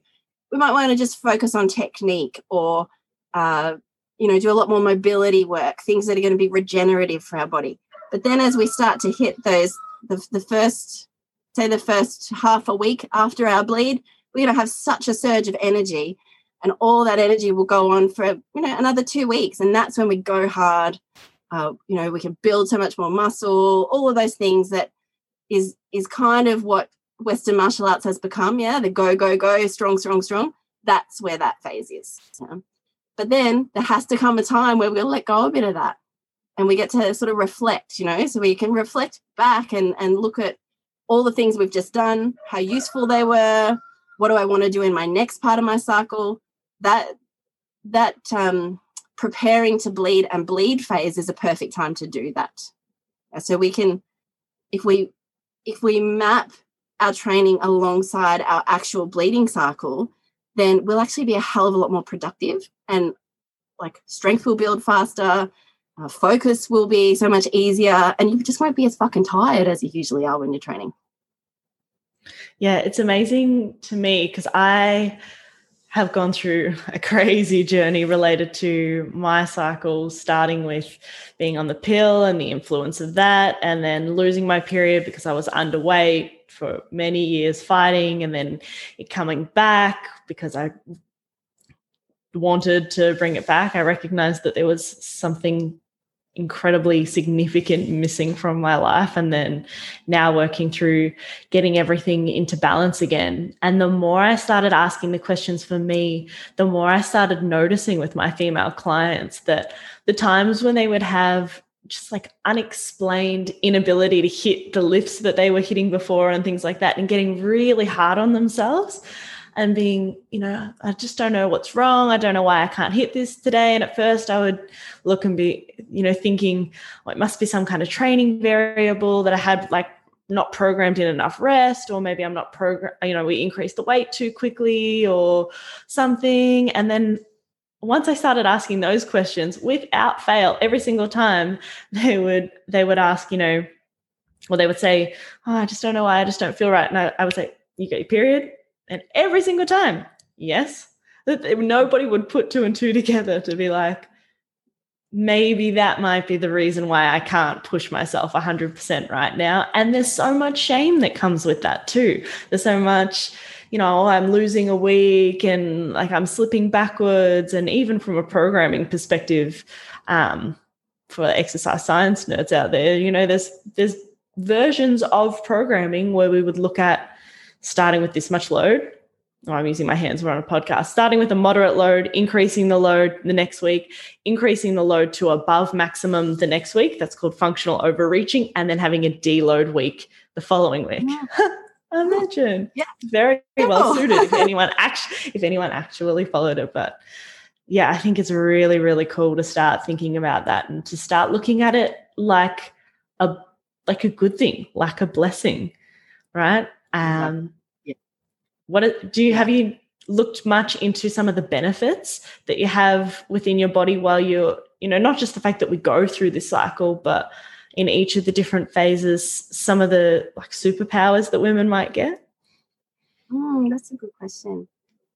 we might want to just focus on technique or uh, you know do a lot more mobility work things that are going to be regenerative for our body. But then as we start to hit those the, the first say the first half a week after our bleed, we're going to have such a surge of energy and all that energy will go on for you know another two weeks and that's when we go hard uh, you know we can build so much more muscle all of those things that is is kind of what western martial arts has become yeah the go go go strong strong strong that's where that phase is yeah. but then there has to come a time where we're going to let go a bit of that and we get to sort of reflect, you know, so we can reflect back and, and look at all the things we've just done, how useful they were, what do I want to do in my next part of my cycle. That that um, preparing to bleed and bleed phase is a perfect time to do that. So we can, if we if we map our training alongside our actual bleeding cycle, then we'll actually be a hell of a lot more productive and like strength will build faster, uh, focus will be so much easier, and you just won't be as fucking tired as you usually are when you're training. Yeah, it's amazing to me because I have gone through [laughs] a crazy journey related to my cycle, starting with being on the pill and the influence of that, and then losing my period because I was underweight for many years fighting, and then it coming back because I wanted to bring it back. I recognized that there was something incredibly significant missing from my life and then now working through getting everything into balance again. And the more i started asking the questions for me the more i started noticing with my female clients that the times when they would have just like unexplained inability to hit the lifts that they were hitting before and things like that and getting really hard on themselves and being, you know, I just don't know what's wrong. I don't know why I can't hit this today. And at first I would look and be, you know, thinking, well, it must be some kind of training variable that I had like not programmed in enough rest, or maybe I'm not program, you know, we increased the weight too quickly or something. And then once I started asking those questions without fail, every single time [laughs] they would they would ask, you know, or they would say, oh, I just don't know why I just don't feel right. And I, I would say, You get your period? And every single time, yes, that nobody would put two and two together to be like, maybe that might be the reason why I can't push myself 100% right now. And there's so much shame that comes with that too. There's so much, you know, I'm losing a week and like I'm slipping backwards. And even from a programming perspective, um, for exercise science nerds out there, you know, there's there's versions of programming where we would look at starting with this much load. Oh, I'm using my hands, we're on a podcast. Starting with a moderate load, increasing the load the next week, increasing the load to above maximum the next week. That's called functional overreaching, and then having a deload week the following week. Yeah. [laughs] Imagine. Yeah. Very well suited if [laughs] anyone actually if anyone actually followed it. But yeah, I think it's really, really cool to start thinking about that and to start looking at it like a like a good thing, like a blessing, right? Um, yeah. What do you have you looked much into some of the benefits that you have within your body while you're, you know, not just the fact that we go through this cycle, but in each of the different phases, some of the like superpowers that women might get? Mm, that's a good question.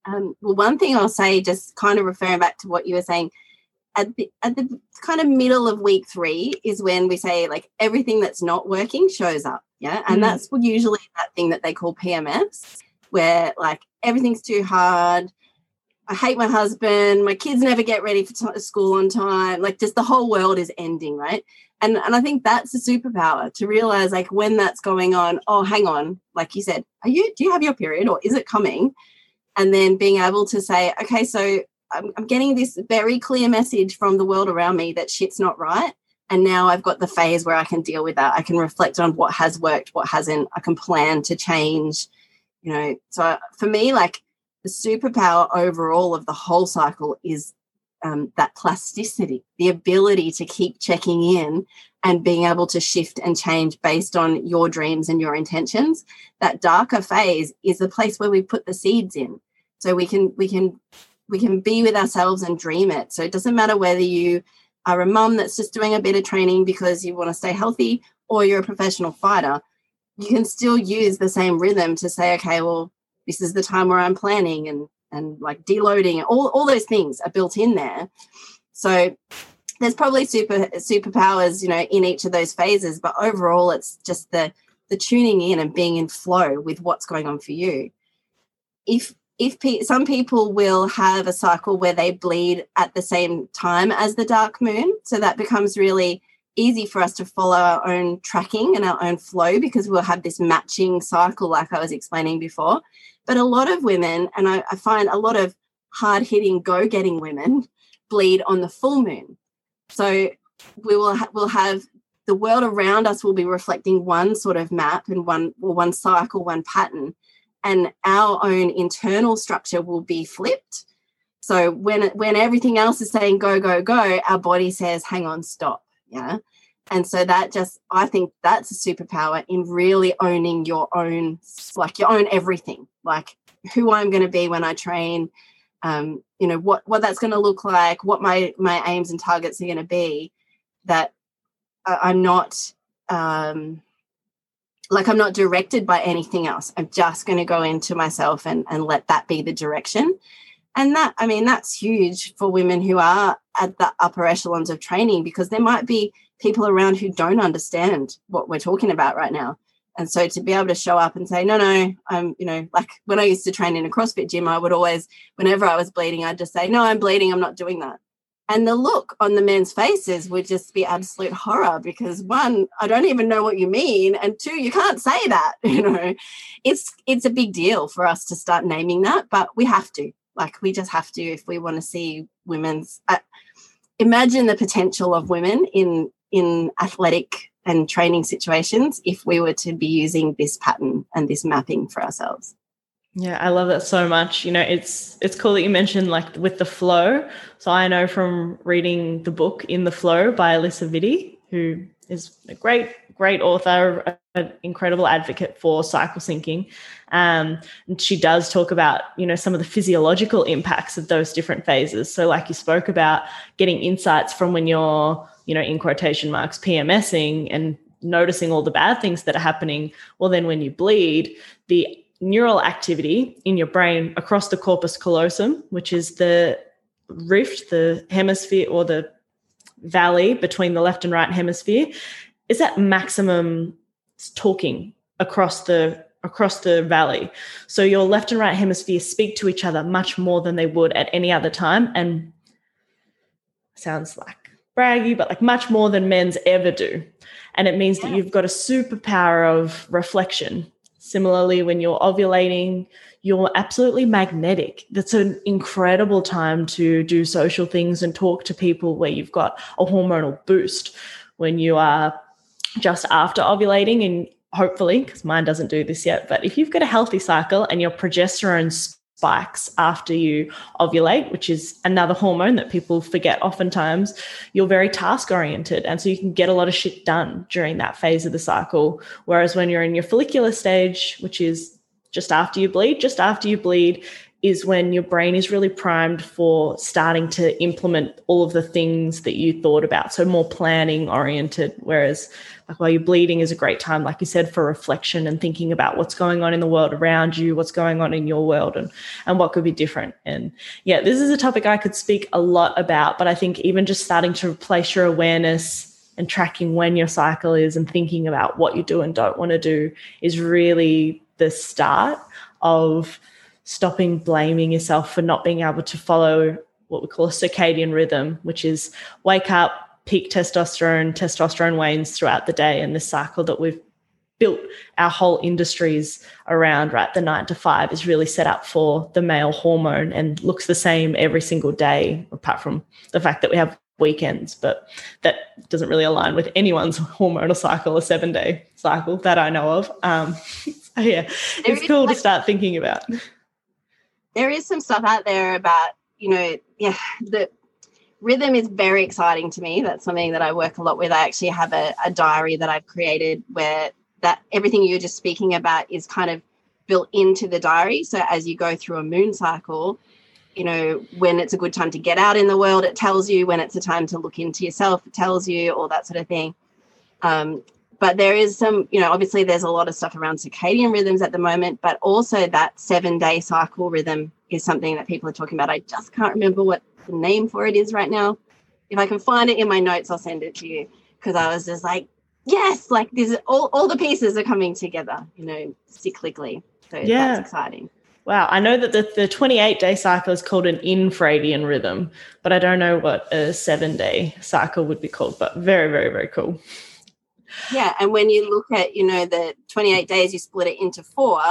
Um, well, one thing I'll say, just kind of referring back to what you were saying, at the, at the kind of middle of week three is when we say like everything that's not working shows up. Yeah. And mm. that's usually that thing that they call PMS, where like everything's too hard. I hate my husband. My kids never get ready for t- school on time. Like just the whole world is ending, right? And and I think that's a superpower to realize like when that's going on. Oh, hang on, like you said, are you? Do you have your period, or is it coming? And then being able to say, okay, so I'm, I'm getting this very clear message from the world around me that shit's not right. And now I've got the phase where I can deal with that. I can reflect on what has worked, what hasn't. I can plan to change, you know. So for me, like the superpower overall of the whole cycle is um, that plasticity, the ability to keep checking in and being able to shift and change based on your dreams and your intentions. That darker phase is the place where we put the seeds in. So we can we can we can be with ourselves and dream it. So it doesn't matter whether you are a mum that's just doing a bit of training because you want to stay healthy or you're a professional fighter. You can still use the same rhythm to say, okay, well, this is the time where I'm planning and and like deloading. All all those things are built in there. So there's probably super superpowers, you know, in each of those phases, but overall, it's just the the tuning in and being in flow with what's going on for you. If if pe- some people will have a cycle where they bleed at the same time as the dark moon so that becomes really easy for us to follow our own tracking and our own flow because we'll have this matching cycle like i was explaining before. But a lot of women and i, I find a lot of hard hitting go getting women bleed on the full moon. So we will ha- we'll have the world around us will be reflecting one sort of map and one or one cycle, one pattern, and our own internal structure will be flipped. So when when everything else is saying go go go, our body says hang on stop. Yeah. And so that just I think that's a superpower in really owning your own like your own everything. Like who I'm going to be when I train, um, you know what what that's going to look like, what my my aims and targets are going to be. That I'm not um, like I'm not directed by anything else. I'm just going to go into myself and and let that be the direction. And that I mean that's huge for women who are at the upper echelons of training because there might be people around who don't understand what we're talking about right now. And so to be able to show up and say, no, no, I'm, you know, like when I used to train in a CrossFit gym, I would always, whenever I was bleeding, I'd just say, no, I'm bleeding, I'm not doing that and the look on the men's faces would just be absolute horror because one i don't even know what you mean and two you can't say that [laughs] you know? It's it's a big deal for us to start naming that but we have to. Like we just have to if we want to see women's uh, imagine the potential of women in in athletic and training situations if we were to be using this pattern and this mapping for ourselves yeah, I love that so much. You know, it's it's cool that you mentioned like with the flow. So I know from reading the book In the Flow by Alisa Vitti, who is a great, great author, an incredible advocate for cycle syncing. Um, and she does talk about, you know, some of the physiological impacts of those different phases. So like you spoke about getting insights from when you're, you know, in quotation marks, PMSing and noticing all the bad things that are happening. Well, then when you bleed, the neural activity in your brain across the corpus callosum, which is the rift, the hemisphere or the valley between the left and right hemisphere, is at maximum talking across the across the valley. So your left and right hemisphere speak to each other much more than they would at any other time and sounds like braggy, but like much more than men's ever do. And it means yeah. that you've got a superpower of reflection Similarly, when you're ovulating, you're absolutely magnetic. That's an incredible time to do social things and talk to people where you've got a hormonal boost. When you are just after ovulating, and hopefully, because mine doesn't do this yet, but if you've got a healthy cycle and your progesterone spikes after you ovulate, which is another hormone that people forget oftentimes, you're very task oriented. And so you can get a lot of shit done during that phase of the cycle. Whereas when you're in your follicular stage, which is just after you bleed, just after you bleed, is when your brain is really primed for starting to implement all of the things that you thought about. So more planning oriented. Whereas like while you're bleeding is a great time, like you said, for reflection and thinking about what's going on in the world around you, what's going on in your world and and what could be different. And yeah, this is a topic I could speak a lot about, but I think even just starting to replace your awareness and tracking when your cycle is and thinking about what you do and don't want to do is really the start of stopping blaming yourself for not being able to follow what we call a circadian rhythm, which is wake up, peak testosterone, testosterone wanes throughout the day, and this cycle that we've built our whole industries around, right? The nine to five is really set up for the male hormone and looks the same every single day, apart from the fact that we have weekends, but that doesn't really align with anyone's [laughs] hormonal cycle, a seven day cycle that I know of. Um, [laughs] so yeah, it's cool to start thinking about there is some stuff out there about, you know, yeah, the rhythm is very exciting to me. That's something that I work a lot with. I actually have a, a diary that I've created where that everything you're just speaking about is kind of built into the diary. So as you go through a moon cycle, you know, when it's a good time to get out in the world, it tells you. When it's a time to look into yourself, it tells you, all that sort of thing. Um, but there is some, you know, obviously there's a lot of stuff around circadian rhythms at the moment, but also that seven day cycle rhythm is something that people are talking about. I just can't remember what the name for it is right now. If I can find it in my notes, I'll send it to you because I was just like, yes, like this all, all the pieces are coming together, you know, cyclically. So yeah. that's exciting. Wow. I know that the, the 28 day cycle is called an infradian rhythm, but I don't know what a seven day cycle would be called, but very, very, very cool. Yeah, and when you look at you know the 28 days, you split it into four,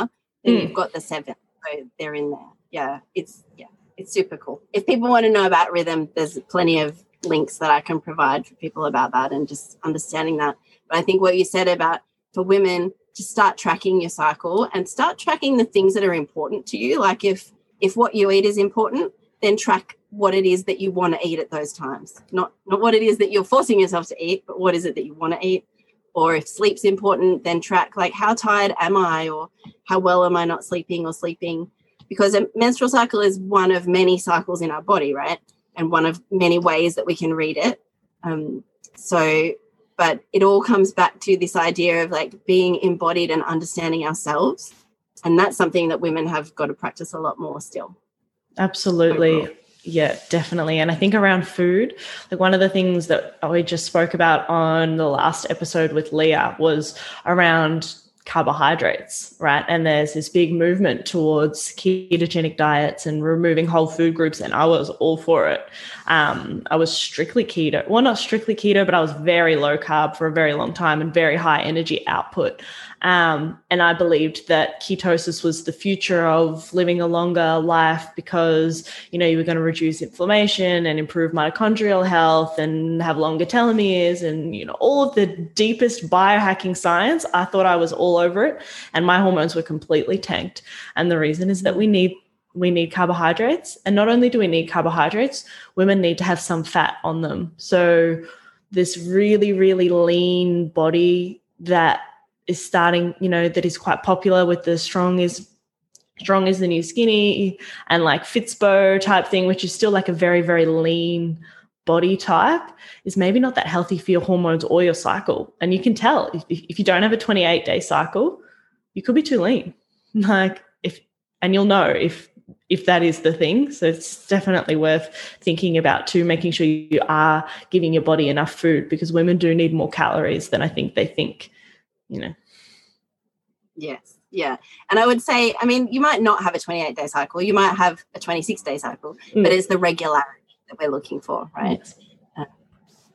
then mm. you've got the seven. So they're in there. Yeah, it's yeah, it's super cool. If people want to know about rhythm, there's plenty of links that I can provide for people about that and just understanding that. But I think what you said about for women to start tracking your cycle and start tracking the things that are important to you. Like if if what you eat is important, then track what it is that you want to eat at those times. Not not what it is that you're forcing yourself to eat, but what is it that you want to eat. Or if sleep's important, then track like how tired am I or how well am I not sleeping or sleeping because a menstrual cycle is one of many cycles in our body, right? And one of many ways that we can read it. Um, so, but it all comes back to this idea of like being embodied and understanding ourselves. And that's something that women have got to practice a lot more still. Absolutely. Yeah, definitely. And I think around food, like one of the things that we just spoke about on the last episode with Leah was around carbohydrates, right? And there's this big movement towards ketogenic diets and removing whole food groups, and I was all for it. Um, I was strictly keto. Well, not strictly keto, but I was very low carb for a very long time and very high energy output. Um, and I believed that ketosis was the future of living a longer life because, you know, you were going to reduce inflammation and improve mitochondrial health and have longer telomeres and, you know, all of the deepest biohacking science. I thought I was all over it. And my hormones were completely tanked. And the reason is that we need we need carbohydrates. And not only do we need carbohydrates, women need to have some fat on them. So, this really, really lean body that is starting, you know, that is quite popular with the strong is strong is the new skinny and like Fitspo type thing, which is still like a very, very lean body type, is maybe not that healthy for your hormones or your cycle. And you can tell if, if you don't have a 28 day cycle, you could be too lean. [laughs] Like if, and you'll know if if that is the thing. So it's definitely worth thinking about too, making sure you are giving your body enough food because women do need more calories than I think they think, you know. Yes. Yeah. And I would say, I mean, you might not have a 28 day cycle, you might have a 26 day cycle, mm. but it's the regularity that we're looking for, right? Yes. Uh,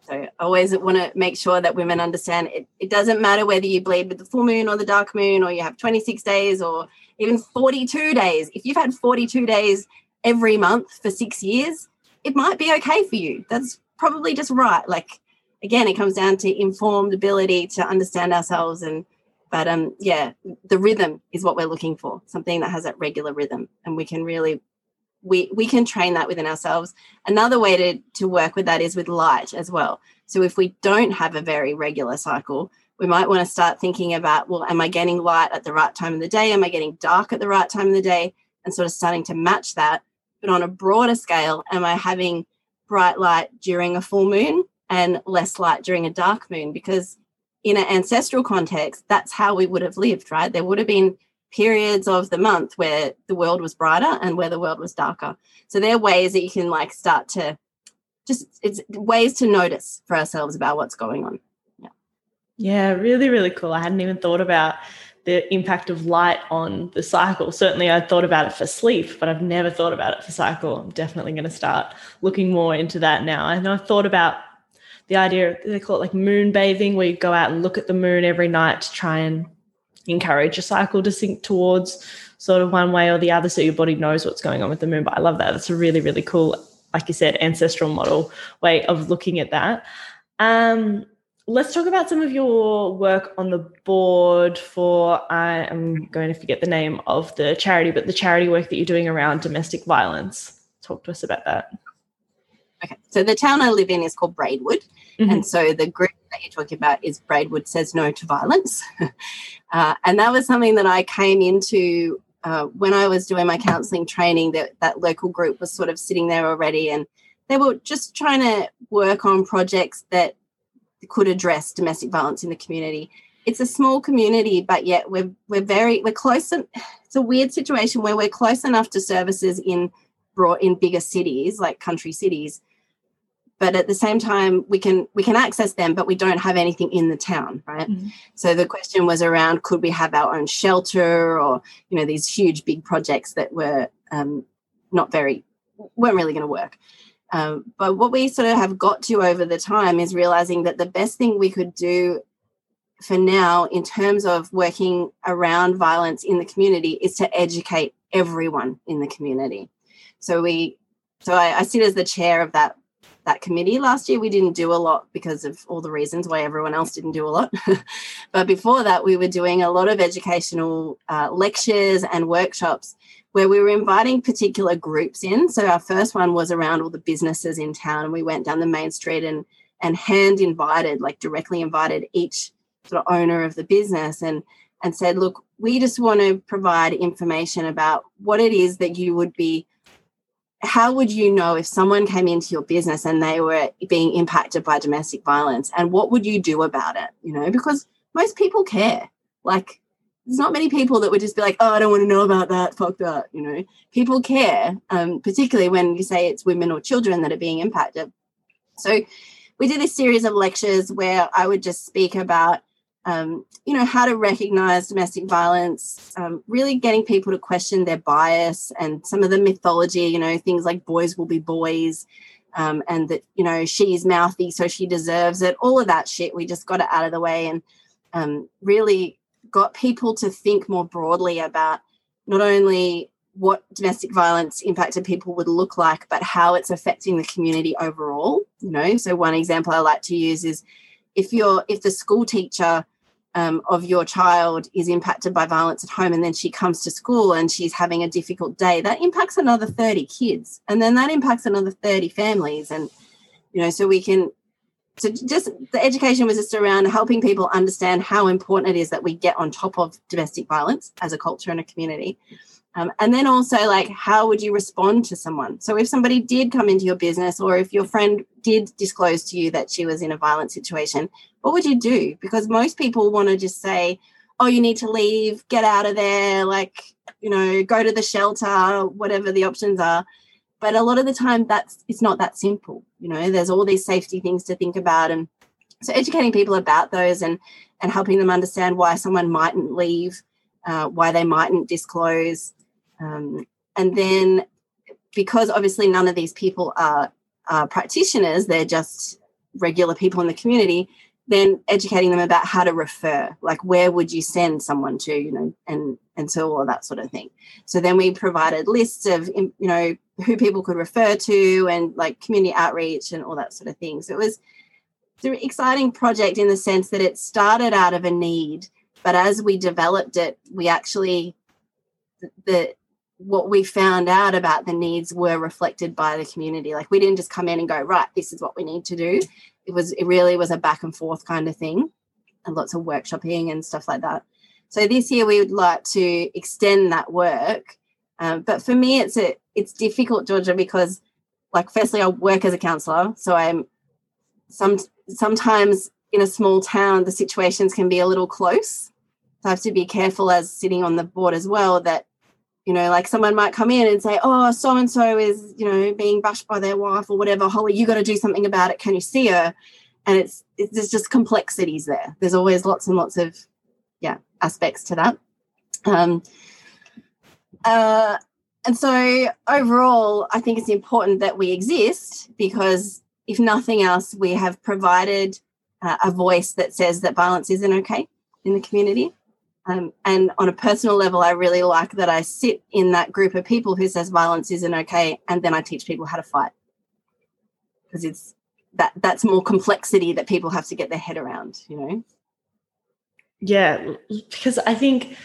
so I always want to make sure that women understand it, it doesn't matter whether you bleed with the full moon or the dark moon, or you have 26 days or even 42 days. If you've had 42 days every month for six years, it might be okay for you. That's probably just right. Like, again, it comes down to informed ability to understand ourselves. And, but um, yeah, the rhythm is what we're looking for something that has that regular rhythm. And we can really, we, we can train that within ourselves. Another way to, to work with that is with light as well. So if we don't have a very regular cycle, we might want to start thinking about well am i getting light at the right time of the day? Am i getting dark at the right time of the day? And sort of starting to match that. But on a broader scale am i having bright light during a full moon and less light during a dark moon? Because in an ancestral context that's how we would have lived right? There would have been periods of the month where the world was brighter and where the world was darker so there are ways that you can like start to just it's ways to notice for ourselves about what's going on yeah, Yeah, really, really cool. I hadn't even thought about the impact of light on the cycle. Certainly, I thought about it for sleep, but I've never thought about it for cycle. I'm definitely going to start looking more into that now. And I've thought about the idea, they call it like moon bathing, where you go out and look at the moon every night to try and encourage your cycle to sync towards sort of one way or the other so your body knows what's going on with the moon. But I love that. That's a really, really cool, like you said, ancestral model way of looking at that. Um, let's talk about some of your work on the board for I am going to forget the name of the charity, but the charity work that you're doing around domestic violence. Talk to us about that. Okay, so the town I live in is called Braidwood, mm-hmm. and so the group that you're talking about is Braidwood Says No to Violence, [laughs] uh, and that was something that I came into uh, when I was doing my counselling training. That that local group was sort of sitting there already, and they were just trying to work on projects that could address domestic violence in the community. It's a small community, but yet we're we're very we're close. it's a weird situation where we're close enough to services in brought in bigger cities like country cities, but at the same time we can we can access them, but we don't have anything in the town, right? Mm-hmm. So the question was around could we have our own shelter or you know these huge big projects that were um, not very weren't really going to work. Um, but what we sort of have got to over the time is realizing that the best thing we could do for now, in terms of working around violence in the community, is to educate everyone in the community. So we, so I, I sit as the chair of that that committee. Last year, we didn't do a lot because of all the reasons why everyone else didn't do a lot. [laughs] but before that, we were doing a lot of educational uh, lectures and workshops where we were inviting particular groups in. So our first one was around all the businesses in town, and we went down the main street and and hand invited, like directly invited each sort of owner of the business and and said, look, we just want to provide information about what it is that you would be how would you know if someone came into your business and they were being impacted by domestic violence? And what would you do about it you know? Because most people care. Like there's not many people that would just be like oh i don't want to know about that fuck that you know? People care um, particularly when you say it's women or children that are being impacted. So we did this series of lectures where i would just speak about um, you know, how to recognize domestic violence, um, really getting people to question their bias and some of the mythology, you know, things like boys will be boys um, and that, you know, she's mouthy, so she deserves it. All of that shit, we just got it out of the way and um, really got people to think more broadly about not only what domestic violence impacted people would look like, but how it's affecting the community overall. You know, so one example I like to use is if you're if the school teacher um, of your child is impacted by violence at home and then she comes to school and she's having a difficult day that impacts another 30 kids and then that impacts another 30 families. And you know so we can so just the education was just around helping people understand how important it is that we get on top of domestic violence as a culture and a community um, and then also, like, how would you respond to someone? So, if somebody did come into your business, or if your friend did disclose to you that she was in a violent situation, what would you do? Because most people want to just say, oh, you need to leave, get out of there, like, you know, go to the shelter, whatever the options are. But a lot of the time, that's it's not that simple. You know, there's all these safety things to think about, and so educating people about those and and helping them understand why someone mightn't leave, uh, why they mightn't disclose, um, and then, because obviously none of these people are, are practitioners, they're just regular people in the community, then educating them about how to refer, like where would you send someone to, you know, and and so all that sort of thing. So then we provided lists of, you know, who people could refer to and like community outreach and all that sort of thing. So it was an exciting project in the sense that it started out of a need, but as we developed it, we actually the what we found out about the needs were reflected by the community. Like we didn't just come in and go, right, this is what we need to do. It was it really was a back and forth kind of thing and lots of workshopping and stuff like that. So this year we would like to extend that work. Um, but for me it's a it's difficult, Georgia, because like firstly I work as a counselor. So I'm some sometimes in a small town the situations can be a little close. So I have to be careful as sitting on the board as well that you know, like someone might come in and say, "Oh, so and so is, you know, being bashed by their wife or whatever. Hollie, you got to do something about it. Can you see her?" And it's, it's there's just complexities there. There's always lots and lots of yeah aspects to that. Um, uh, and so overall, I think it's important that we exist because if nothing else, we have provided uh, a voice that says that violence isn't okay in the community. Um, and on a personal level, I really like that I sit in that group of people who says violence isn't okay, and then I teach people how to fight because it's that that's more complexity that people have to get their head around, you know. Yeah, because I think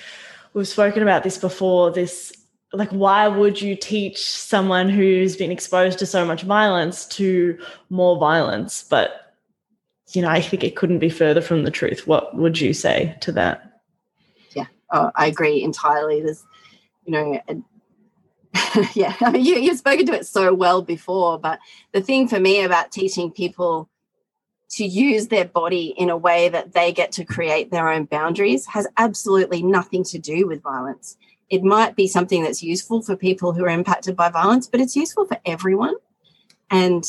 we've spoken about this before. This like, why would you teach someone who's been exposed to so much violence to more violence? But you know, I think it couldn't be further from the truth. What would you say to that? Oh, I agree entirely. There's, you know, a, [laughs] yeah, I [laughs] mean, you, you've spoken to it so well before, but the thing for me about teaching people to use their body in a way that they get to create their own boundaries has absolutely nothing to do with violence. It might be something that's useful for people who are impacted by violence, but it's useful for everyone. And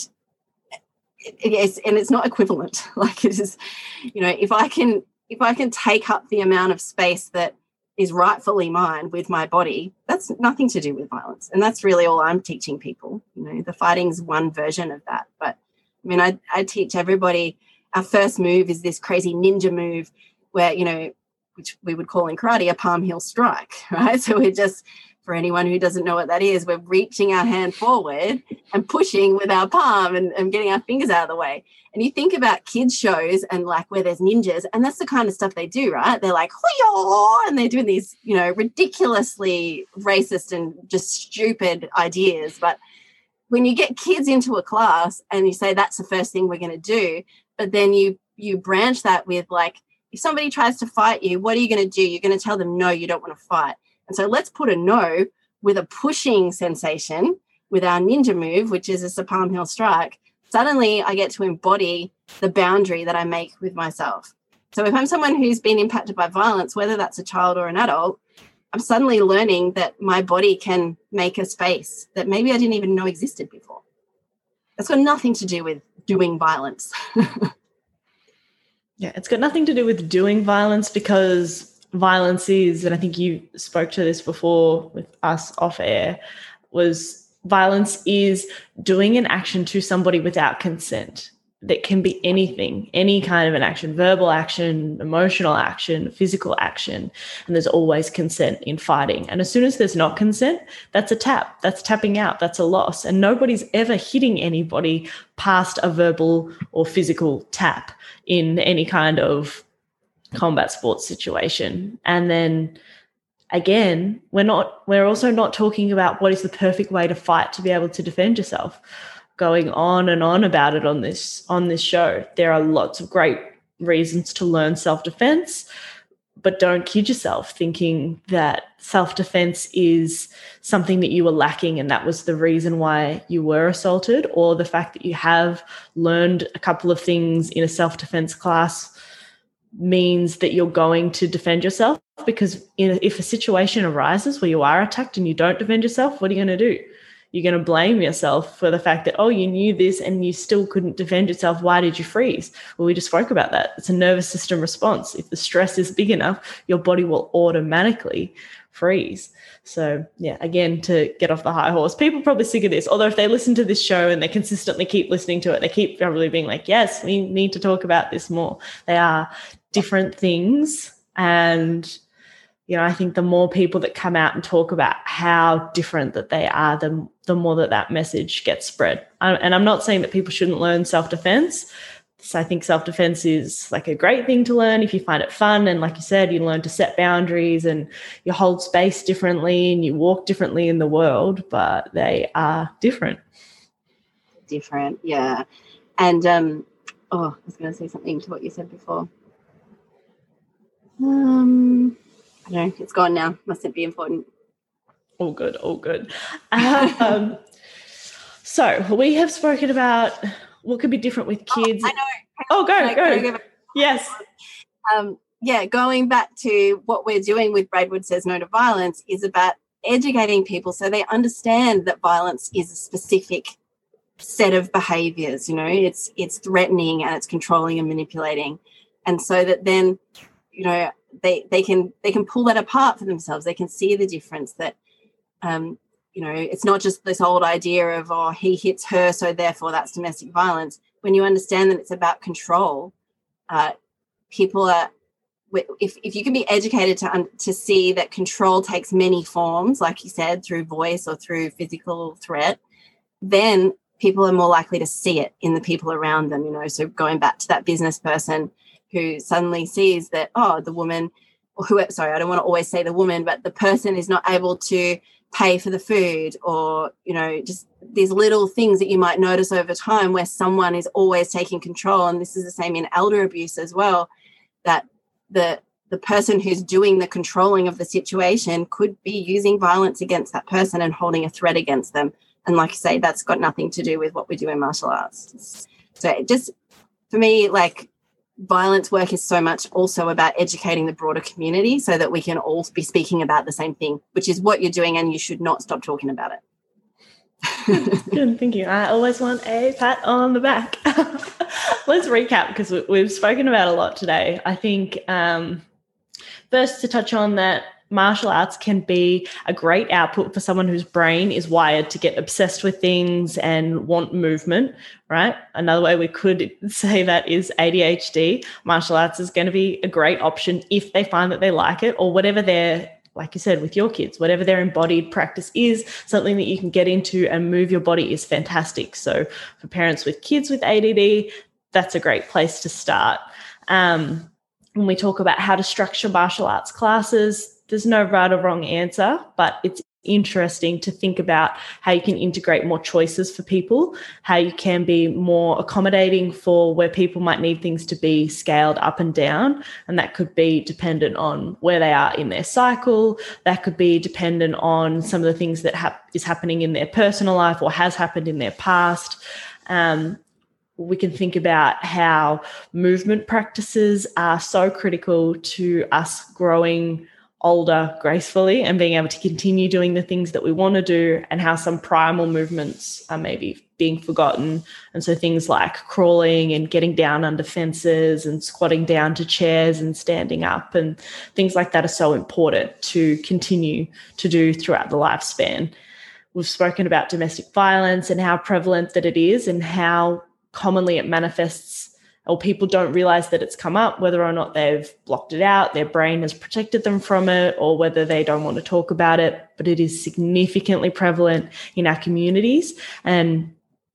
yes, and it's not equivalent. [laughs] Like it is, you know, if I can if I can take up the amount of space that is rightfully mine with my body, that's nothing to do with violence. And that's really all I'm teaching people. You know, the fighting's one version of that. But I mean, I, I teach everybody our first move is this crazy ninja move where, you know, which we would call in karate a palm heel strike, [laughs] right? So we're just for anyone who doesn't know what that is, we're reaching our hand forward and pushing with our palm and, and getting our fingers out of the way. And you think about kids' shows and like where there's ninjas, and that's the kind of stuff they do, right? They're like, and they're doing these, you know, ridiculously racist and just stupid ideas. But when you get kids into a class and you say that's the first thing we're going to do, but then you you branch that with like, if somebody tries to fight you, what are you going to do? You're going to tell them no, you don't want to fight and so let's put a no with a pushing sensation with our ninja move, which is a palm heel strike. Suddenly I get to embody the boundary that I make with myself. So if I'm someone who's been impacted by violence, whether that's a child or an adult, I'm suddenly learning that my body can make a space that maybe I didn't even know existed before. That's got nothing to do with doing violence. [laughs] yeah, it's got nothing to do with doing violence because violence is, and I think you spoke to this before with us off air, was violence is doing an action to somebody without consent. That can be anything, any kind of an action, verbal action, emotional action, physical action. And there's always consent in fighting. And as soon as there's not consent, that's a tap, that's tapping out, that's a loss. And nobody's ever hitting anybody past a verbal or physical tap in any kind of combat sports situation. And then again, we're not we're also not talking about what is the perfect way to fight to be able to defend yourself. Going on and on about it on this on this show. There are lots of great reasons to learn self-defense, but don't kid yourself thinking that self-defense is something that you were lacking and that was the reason why you were assaulted or the fact that you have learned a couple of things in a self-defense class means that you're going to defend yourself because if a situation arises where you are attacked and you don't defend yourself what are you going to do? You're going to blame yourself for the fact that oh you knew this and you still couldn't defend yourself. Why did you freeze? Well we just spoke about that. It's a nervous system response. If the stress is big enough your body will automatically freeze. So yeah again to get off the high horse people probably sick of this. Although if they listen to this show and they consistently keep listening to it they keep probably being like yes we need to talk about this more. They are different things. And you know i think the more people that come out and talk about how different that they are the, the more that that message gets spread. And i'm not saying that people shouldn't learn self-defense so i think self-defense is like a great thing to learn if you find it fun. And like you said you learn to set boundaries and you hold space differently and you walk differently in the world but they are different. Different yeah. And um oh i was going to say something to what you said before um, I don't know. It's gone now. Mustn't be important. All good. All good. Um, [laughs] so we have spoken about what could be different with oh, kids. Oh, I know. Oh, go, go. Yes. Um, yeah, going back to what we're doing with Braidwood Says No to Violence is about educating people so they understand that violence is a specific set of behaviors you know it's it's threatening and it's controlling and manipulating and so that then you know they they can they can pull that apart for themselves. They can see the difference that um you know it's not just this old idea of oh he hits her so therefore that's domestic violence. When you understand that it's about control uh people are if, if you can be educated to to see that control takes many forms like you said through voice or through physical threat then people are more likely to see it in the people around them you know. So going back to that business person who suddenly sees that, oh, the woman, or who, sorry, I don't want to always say the woman, but the person is not able to pay for the food or, you know, just these little things that you might notice over time where someone is always taking control. And this is the same in elder abuse as well, that the, the person who's doing the controlling of the situation could be using violence against that person and holding a threat against them. And like I say, that's got nothing to do with what we do in martial arts. So just for me, like violence work is so much also about educating the broader community so that we can all be speaking about the same thing, which is what you're doing, and you should not stop talking about it. Good, thank you. I always want a pat on the back. [laughs] Let's recap because we've spoken about a lot today. I think um, first to touch on that martial arts can be a great output for someone whose brain is wired to get obsessed with things and want movement, right? Another way we could [laughs] say that is ADHD. Martial arts is going to be a great option if they find that they like it or whatever their like you said, with your kids, whatever their embodied practice is, something that you can get into and move your body is fantastic. So for parents with kids with ADD, that's a great place to start. Um, when we talk about how to structure martial arts classes, there's no right or wrong answer, but it's interesting to think about how you can integrate more choices for people, how you can be more accommodating for where people might need things to be scaled up and down. And that could be dependent on where they are in their cycle. That could be dependent on some of the things that ha- is happening in their personal life or has happened in their past. Um, we can think about how movement practices are so critical to us growing older gracefully and being able to continue doing the things that we want to do and how some primal movements are maybe being forgotten. And so things like crawling and getting down under fences and squatting down to chairs and standing up and things like that are so important to continue to do throughout the lifespan. We've spoken about domestic violence and how prevalent that it is and how commonly it manifests or people don't realize that it's come up, whether or not they've blocked it out, their brain has protected them from it, or whether they don't want to talk about it. But it is significantly prevalent in our communities. And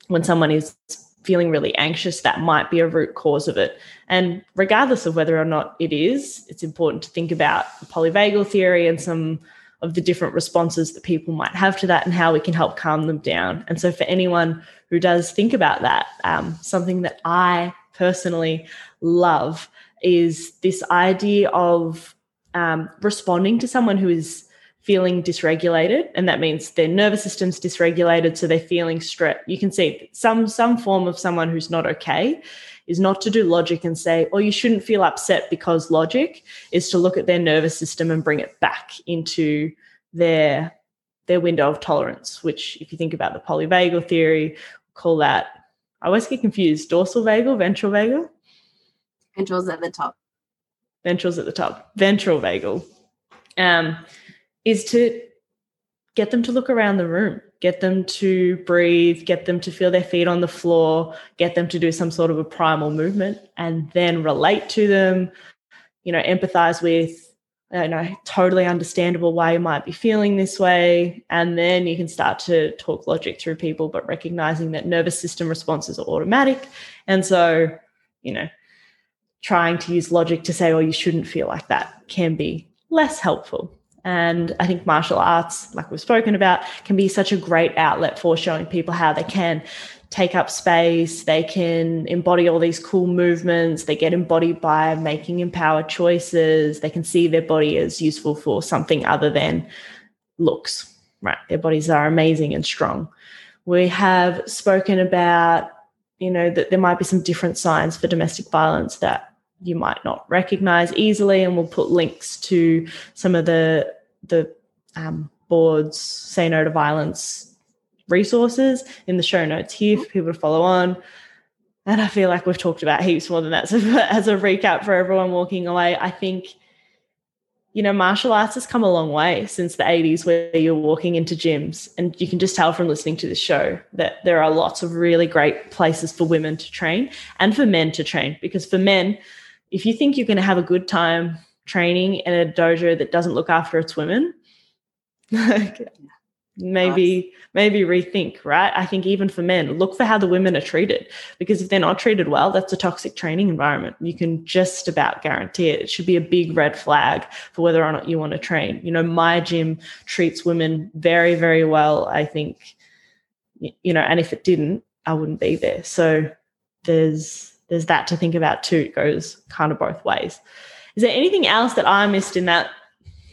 when someone is feeling really anxious, that might be a root cause of it. And regardless of whether or not it is, it's important to think about the polyvagal theory and some of the different responses that people might have to that and how we can help calm them down. And so, for anyone who does think about that, um, something that I personally love is this idea of um, responding to someone who is feeling dysregulated and that means their nervous system's dysregulated so they're feeling stress. You can see some some form of someone who's not okay is not to do logic and say oh you shouldn't feel upset because logic is to look at their nervous system and bring it back into their their window of tolerance which if you think about the polyvagal theory call that I always get confused. Dorsal vagal, ventral vagal? Ventral's at the top. Ventral's at the top. Ventral vagal um, is to get them to look around the room, get them to breathe, get them to feel their feet on the floor, get them to do some sort of a primal movement, and then relate to them, you know, empathize with, you know, totally understandable why you might be feeling this way. And then you can start to talk logic through people, but recognizing that nervous system responses are automatic. And so, you know, trying to use logic to say, oh, you shouldn't feel like that can be less helpful. And I think martial arts, like we've spoken about, can be such a great outlet for showing people how they can take up space, they can embody all these cool movements, they get embodied by making empowered choices, they can see their body as useful for something other than looks, right? Their bodies are amazing and strong. We have spoken about, you know, that there might be some different signs for domestic violence that you might not recognize easily, and we'll put links to some of the the um, boards, say no to violence resources in the show notes here for mm-hmm. people to follow on. And I feel like we've talked about heaps more than that. [laughs] So, as a recap for everyone walking away, I think, you know, martial arts has come a long way since the 80s where you're walking into gyms. And you can just tell from listening to the show that there are lots of really great places for women to train and for men to train. Because for men, if you think you're going to have a good time training in a dojo that doesn't look after its women, [laughs] maybe maybe rethink right? I think even for men look for how the women are treated because if they're not treated well that's a toxic training environment. You can just about guarantee it. It should be a big red flag for whether or not you want to train. You know my gym treats women very very well i think you know and if it didn't i wouldn't be there. So there's there's that to think about too. It goes kind of both ways. Is there anything else that i missed in that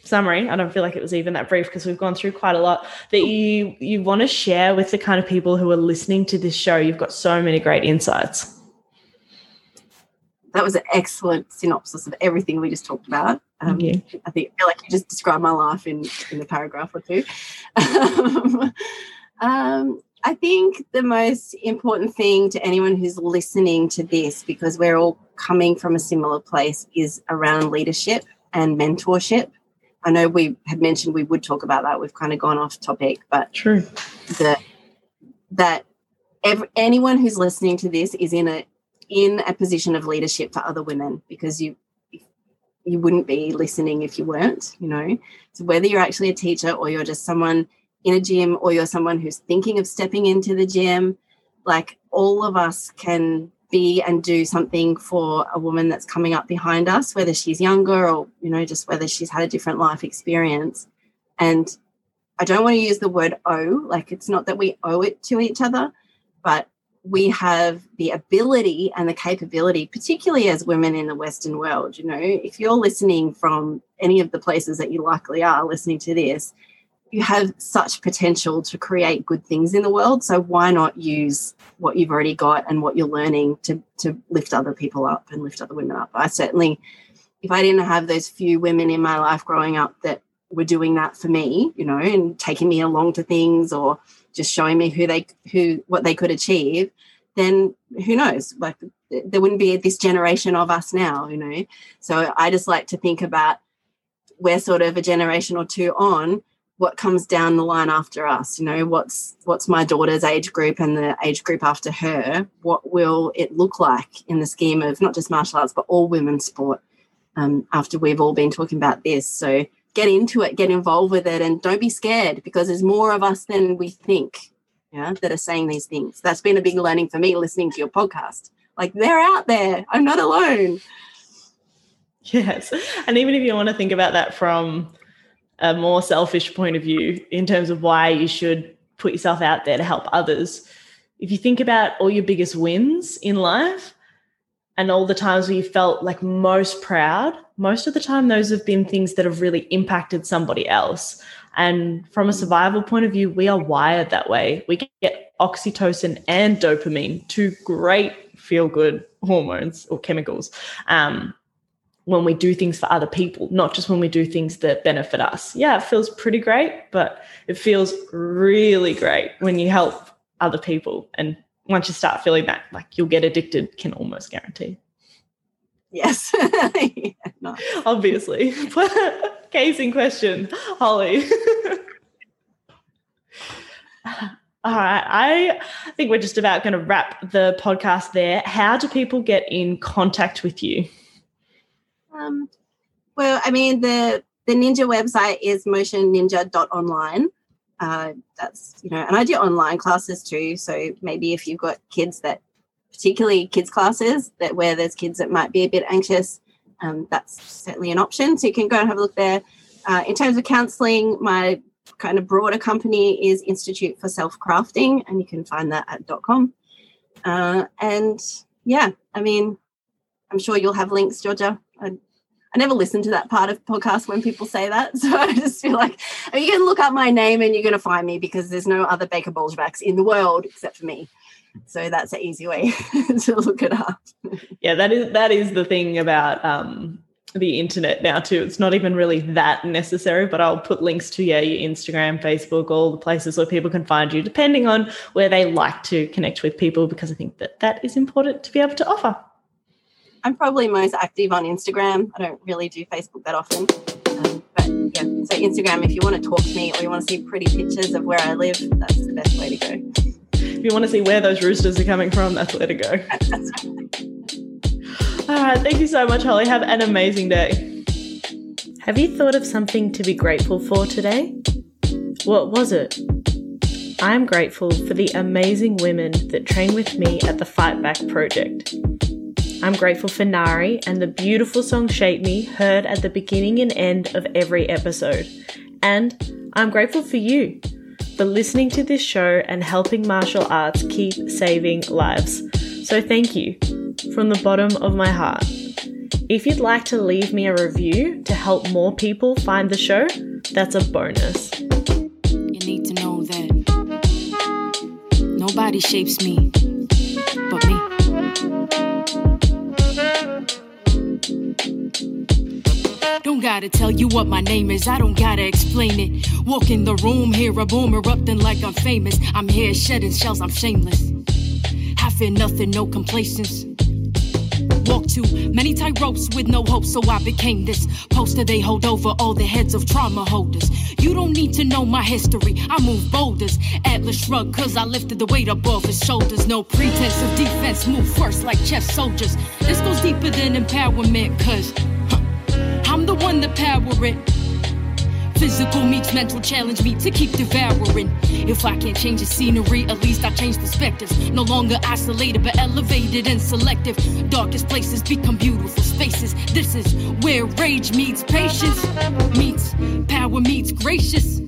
summary. I don't feel like it was even that brief because we've gone through quite a lot. That you you want to share with the kind of people who are listening to this show. You've got so many great insights. That was an excellent synopsis of everything we just talked about. Um, i think i feel like you just described my life in in a paragraph or two. [laughs] Um, I think the most important thing to anyone who's listening to this, because we're all coming from a similar place, is around leadership and mentorship. I know we had mentioned we would talk about that. We've kind of gone off topic, but true. The, that every, anyone who's listening to this is in a in a position of leadership for other women because you you wouldn't be listening if you weren't, you know. So whether you're actually a teacher or you're just someone in a gym or you're someone who's thinking of stepping into the gym, like all of us can be and do something for a woman that's coming up behind us, whether she's younger or, you know, just whether she's had a different life experience. And I don't want to use the word owe, like it's not that we owe it to each other, but we have the ability and the capability, particularly as women in the Western world. You know, if you're listening from any of the places that you likely are listening to this, you have such potential to create good things in the world. So why not use what you've already got and what you're learning to to lift other people up and lift other women up? I certainly, if I didn't have those few women in my life growing up that were doing that for me, you know, and taking me along to things or just showing me who they who what they could achieve, then who knows? Like there wouldn't be this generation of us now, you know. So I just like to think about we're sort of a generation or two on what comes down the line after us you know what's what's my daughter's age group and the age group after her what will it look like in the scheme of not just martial arts but all women's sport um, after we've all been talking about this so get into it, get involved with it, and don't be scared because there's more of us than we think, yeah, that are saying these things. That's been a big learning for me listening to your podcast. Like they're out there. I'm not alone. Yes. And even if you want to think about that from a more selfish point of view, in terms of why you should put yourself out there to help others, if you think about all your biggest wins in life, and all the times where you felt like most proud, most of the time those have been things that have really impacted somebody else. And from a survival point of view, we are wired that way. We get oxytocin and dopamine, two great feel good hormones or chemicals, um, when we do things for other people, not just when we do things that benefit us. Yeah, it feels pretty great, but it feels really great when you help other people and once you start feeling that, like you'll get addicted, can almost guarantee. Yes. [laughs] yeah, [laughs] Obviously. [laughs] Case in question, Hollie. All right. I think we're just about going to wrap the podcast there. How do people get in contact with you? Um, well, I mean, the the Ninja website is motionninja.online uh, that's you know and i do online classes too. So maybe if you've got kids that particularly kids classes that where there's kids that might be a bit anxious um, that's certainly an option. So you can go and have a look there. Uh, in terms of counseling my kind of broader company is institute for self crafting and you can find that at. dot com uh, and yeah i mean i'm sure you'll have links georgia I, I never listen to that part of podcast when people say that. [laughs] So I just feel like I mean, you can look up my name and you're going to find me because there's no other Baker Boljkovacs in the world except for me. So that's an easy way [laughs] to look it up. Yeah, that is that is the thing about um, the internet now too. It's not even really that necessary, but I'll put links to yeah, your Instagram, Facebook, all the places where people can find you, depending on where they like to connect with people, because I think that that is important to be able to offer. I'm probably most active on Instagram. I don't really do Facebook that often. Um, but yeah, so Instagram, if you want to talk to me or you want to see pretty pictures of where I live, that's the best way to go. If you want to see where those roosters are coming from, that's where to go. [laughs] All right. Thank you so much, Hollie. Have an amazing day. Have you thought of something to be grateful for today? What was it? I'm grateful for the amazing women that train with me at the Fight Back Project. I'm grateful for Nari and the beautiful song Shape Me heard at the beginning and end of every episode. And I'm grateful for you for listening to this show and helping martial arts keep saving lives. So thank you from the bottom of my heart. If you'd like to leave me a review to help more people find the show, that's a bonus. You need to know that nobody shapes me gotta tell you what my name is, I don't gotta explain it. Walk in the room, hear a boom erupting like I'm famous. I'm here shedding shells, I'm shameless. Half in nothing, no complacence. Walk too many tight ropes with no hope, so I became this poster they hold over all the heads of trauma holders. You don't need to know my history, I move boulders. Atlas shrug, cause I lifted the weight above his shoulders. No pretense of defense, move first like chess soldiers. This goes deeper than empowerment, cause. It. Physical meets mental challenge me to keep devouring. If I can't change the scenery, at least I change perspectives. No longer isolated, but elevated and selective. Darkest places become beautiful spaces. This is where rage meets patience, meets power meets gracious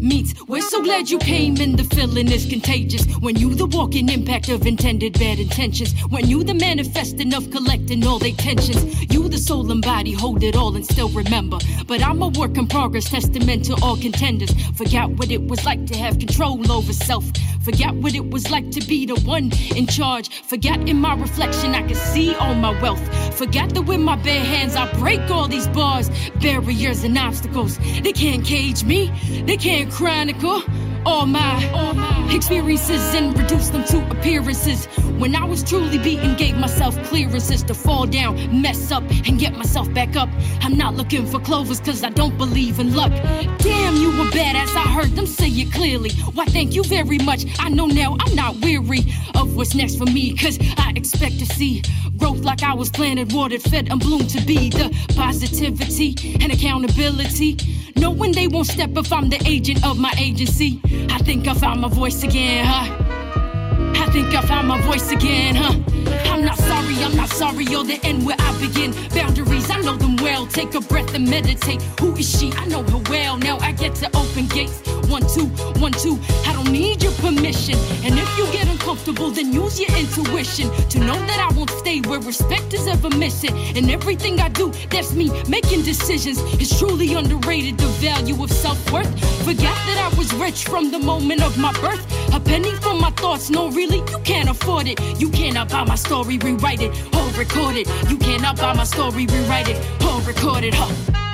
meets. We're so glad you came and the feeling is contagious. When you the walking impact of intended bad intentions. When you the manifesting of collecting all their tensions. You the soul and body hold it all and still remember. But I'm a work in progress, testament to all contenders. Forgot what it was like to have control over self. Forgot what it was like to be the one in charge. Forgot in my reflection I could see all my wealth. Forgot that with my bare hands I break all these bars, barriers and obstacles. They can't cage me. They can't chronicle all my, experiences and reduce them to appearances. When I was truly beaten, gave myself clearances to fall down, mess up, and get myself back up. I'm not looking for clovers cause I don't believe in luck. Damn, you were badass, I heard them say it clearly. Why, thank you very much. I know now I'm not weary of what's next for me cause I expect to see growth like I was planted, watered, fed, and bloomed to be the positivity and accountability. Knowing they won't step if I'm the agent of my agency. I think I found my voice again, huh? I think I found my voice again, huh? I'm not sorry, I'm not sorry, you're the end where I begin. Boundaries, I know them well. Take a breath and meditate. Who is she? I know her well. Now I get to open gates. One, two, one, two. I don't need your permission. And if you get uncomfortable, then use your intuition to know that I won't stay where respect is ever missing. And everything I do, that's me making decisions. It's truly underrated the value of self worth. Forgot that I was rich from the moment of my birth. A penny for my thoughts, no, really, you can't afford it. You cannot buy my story, rewrite it, or record it. You cannot buy my story, rewrite it, or record it. Huh.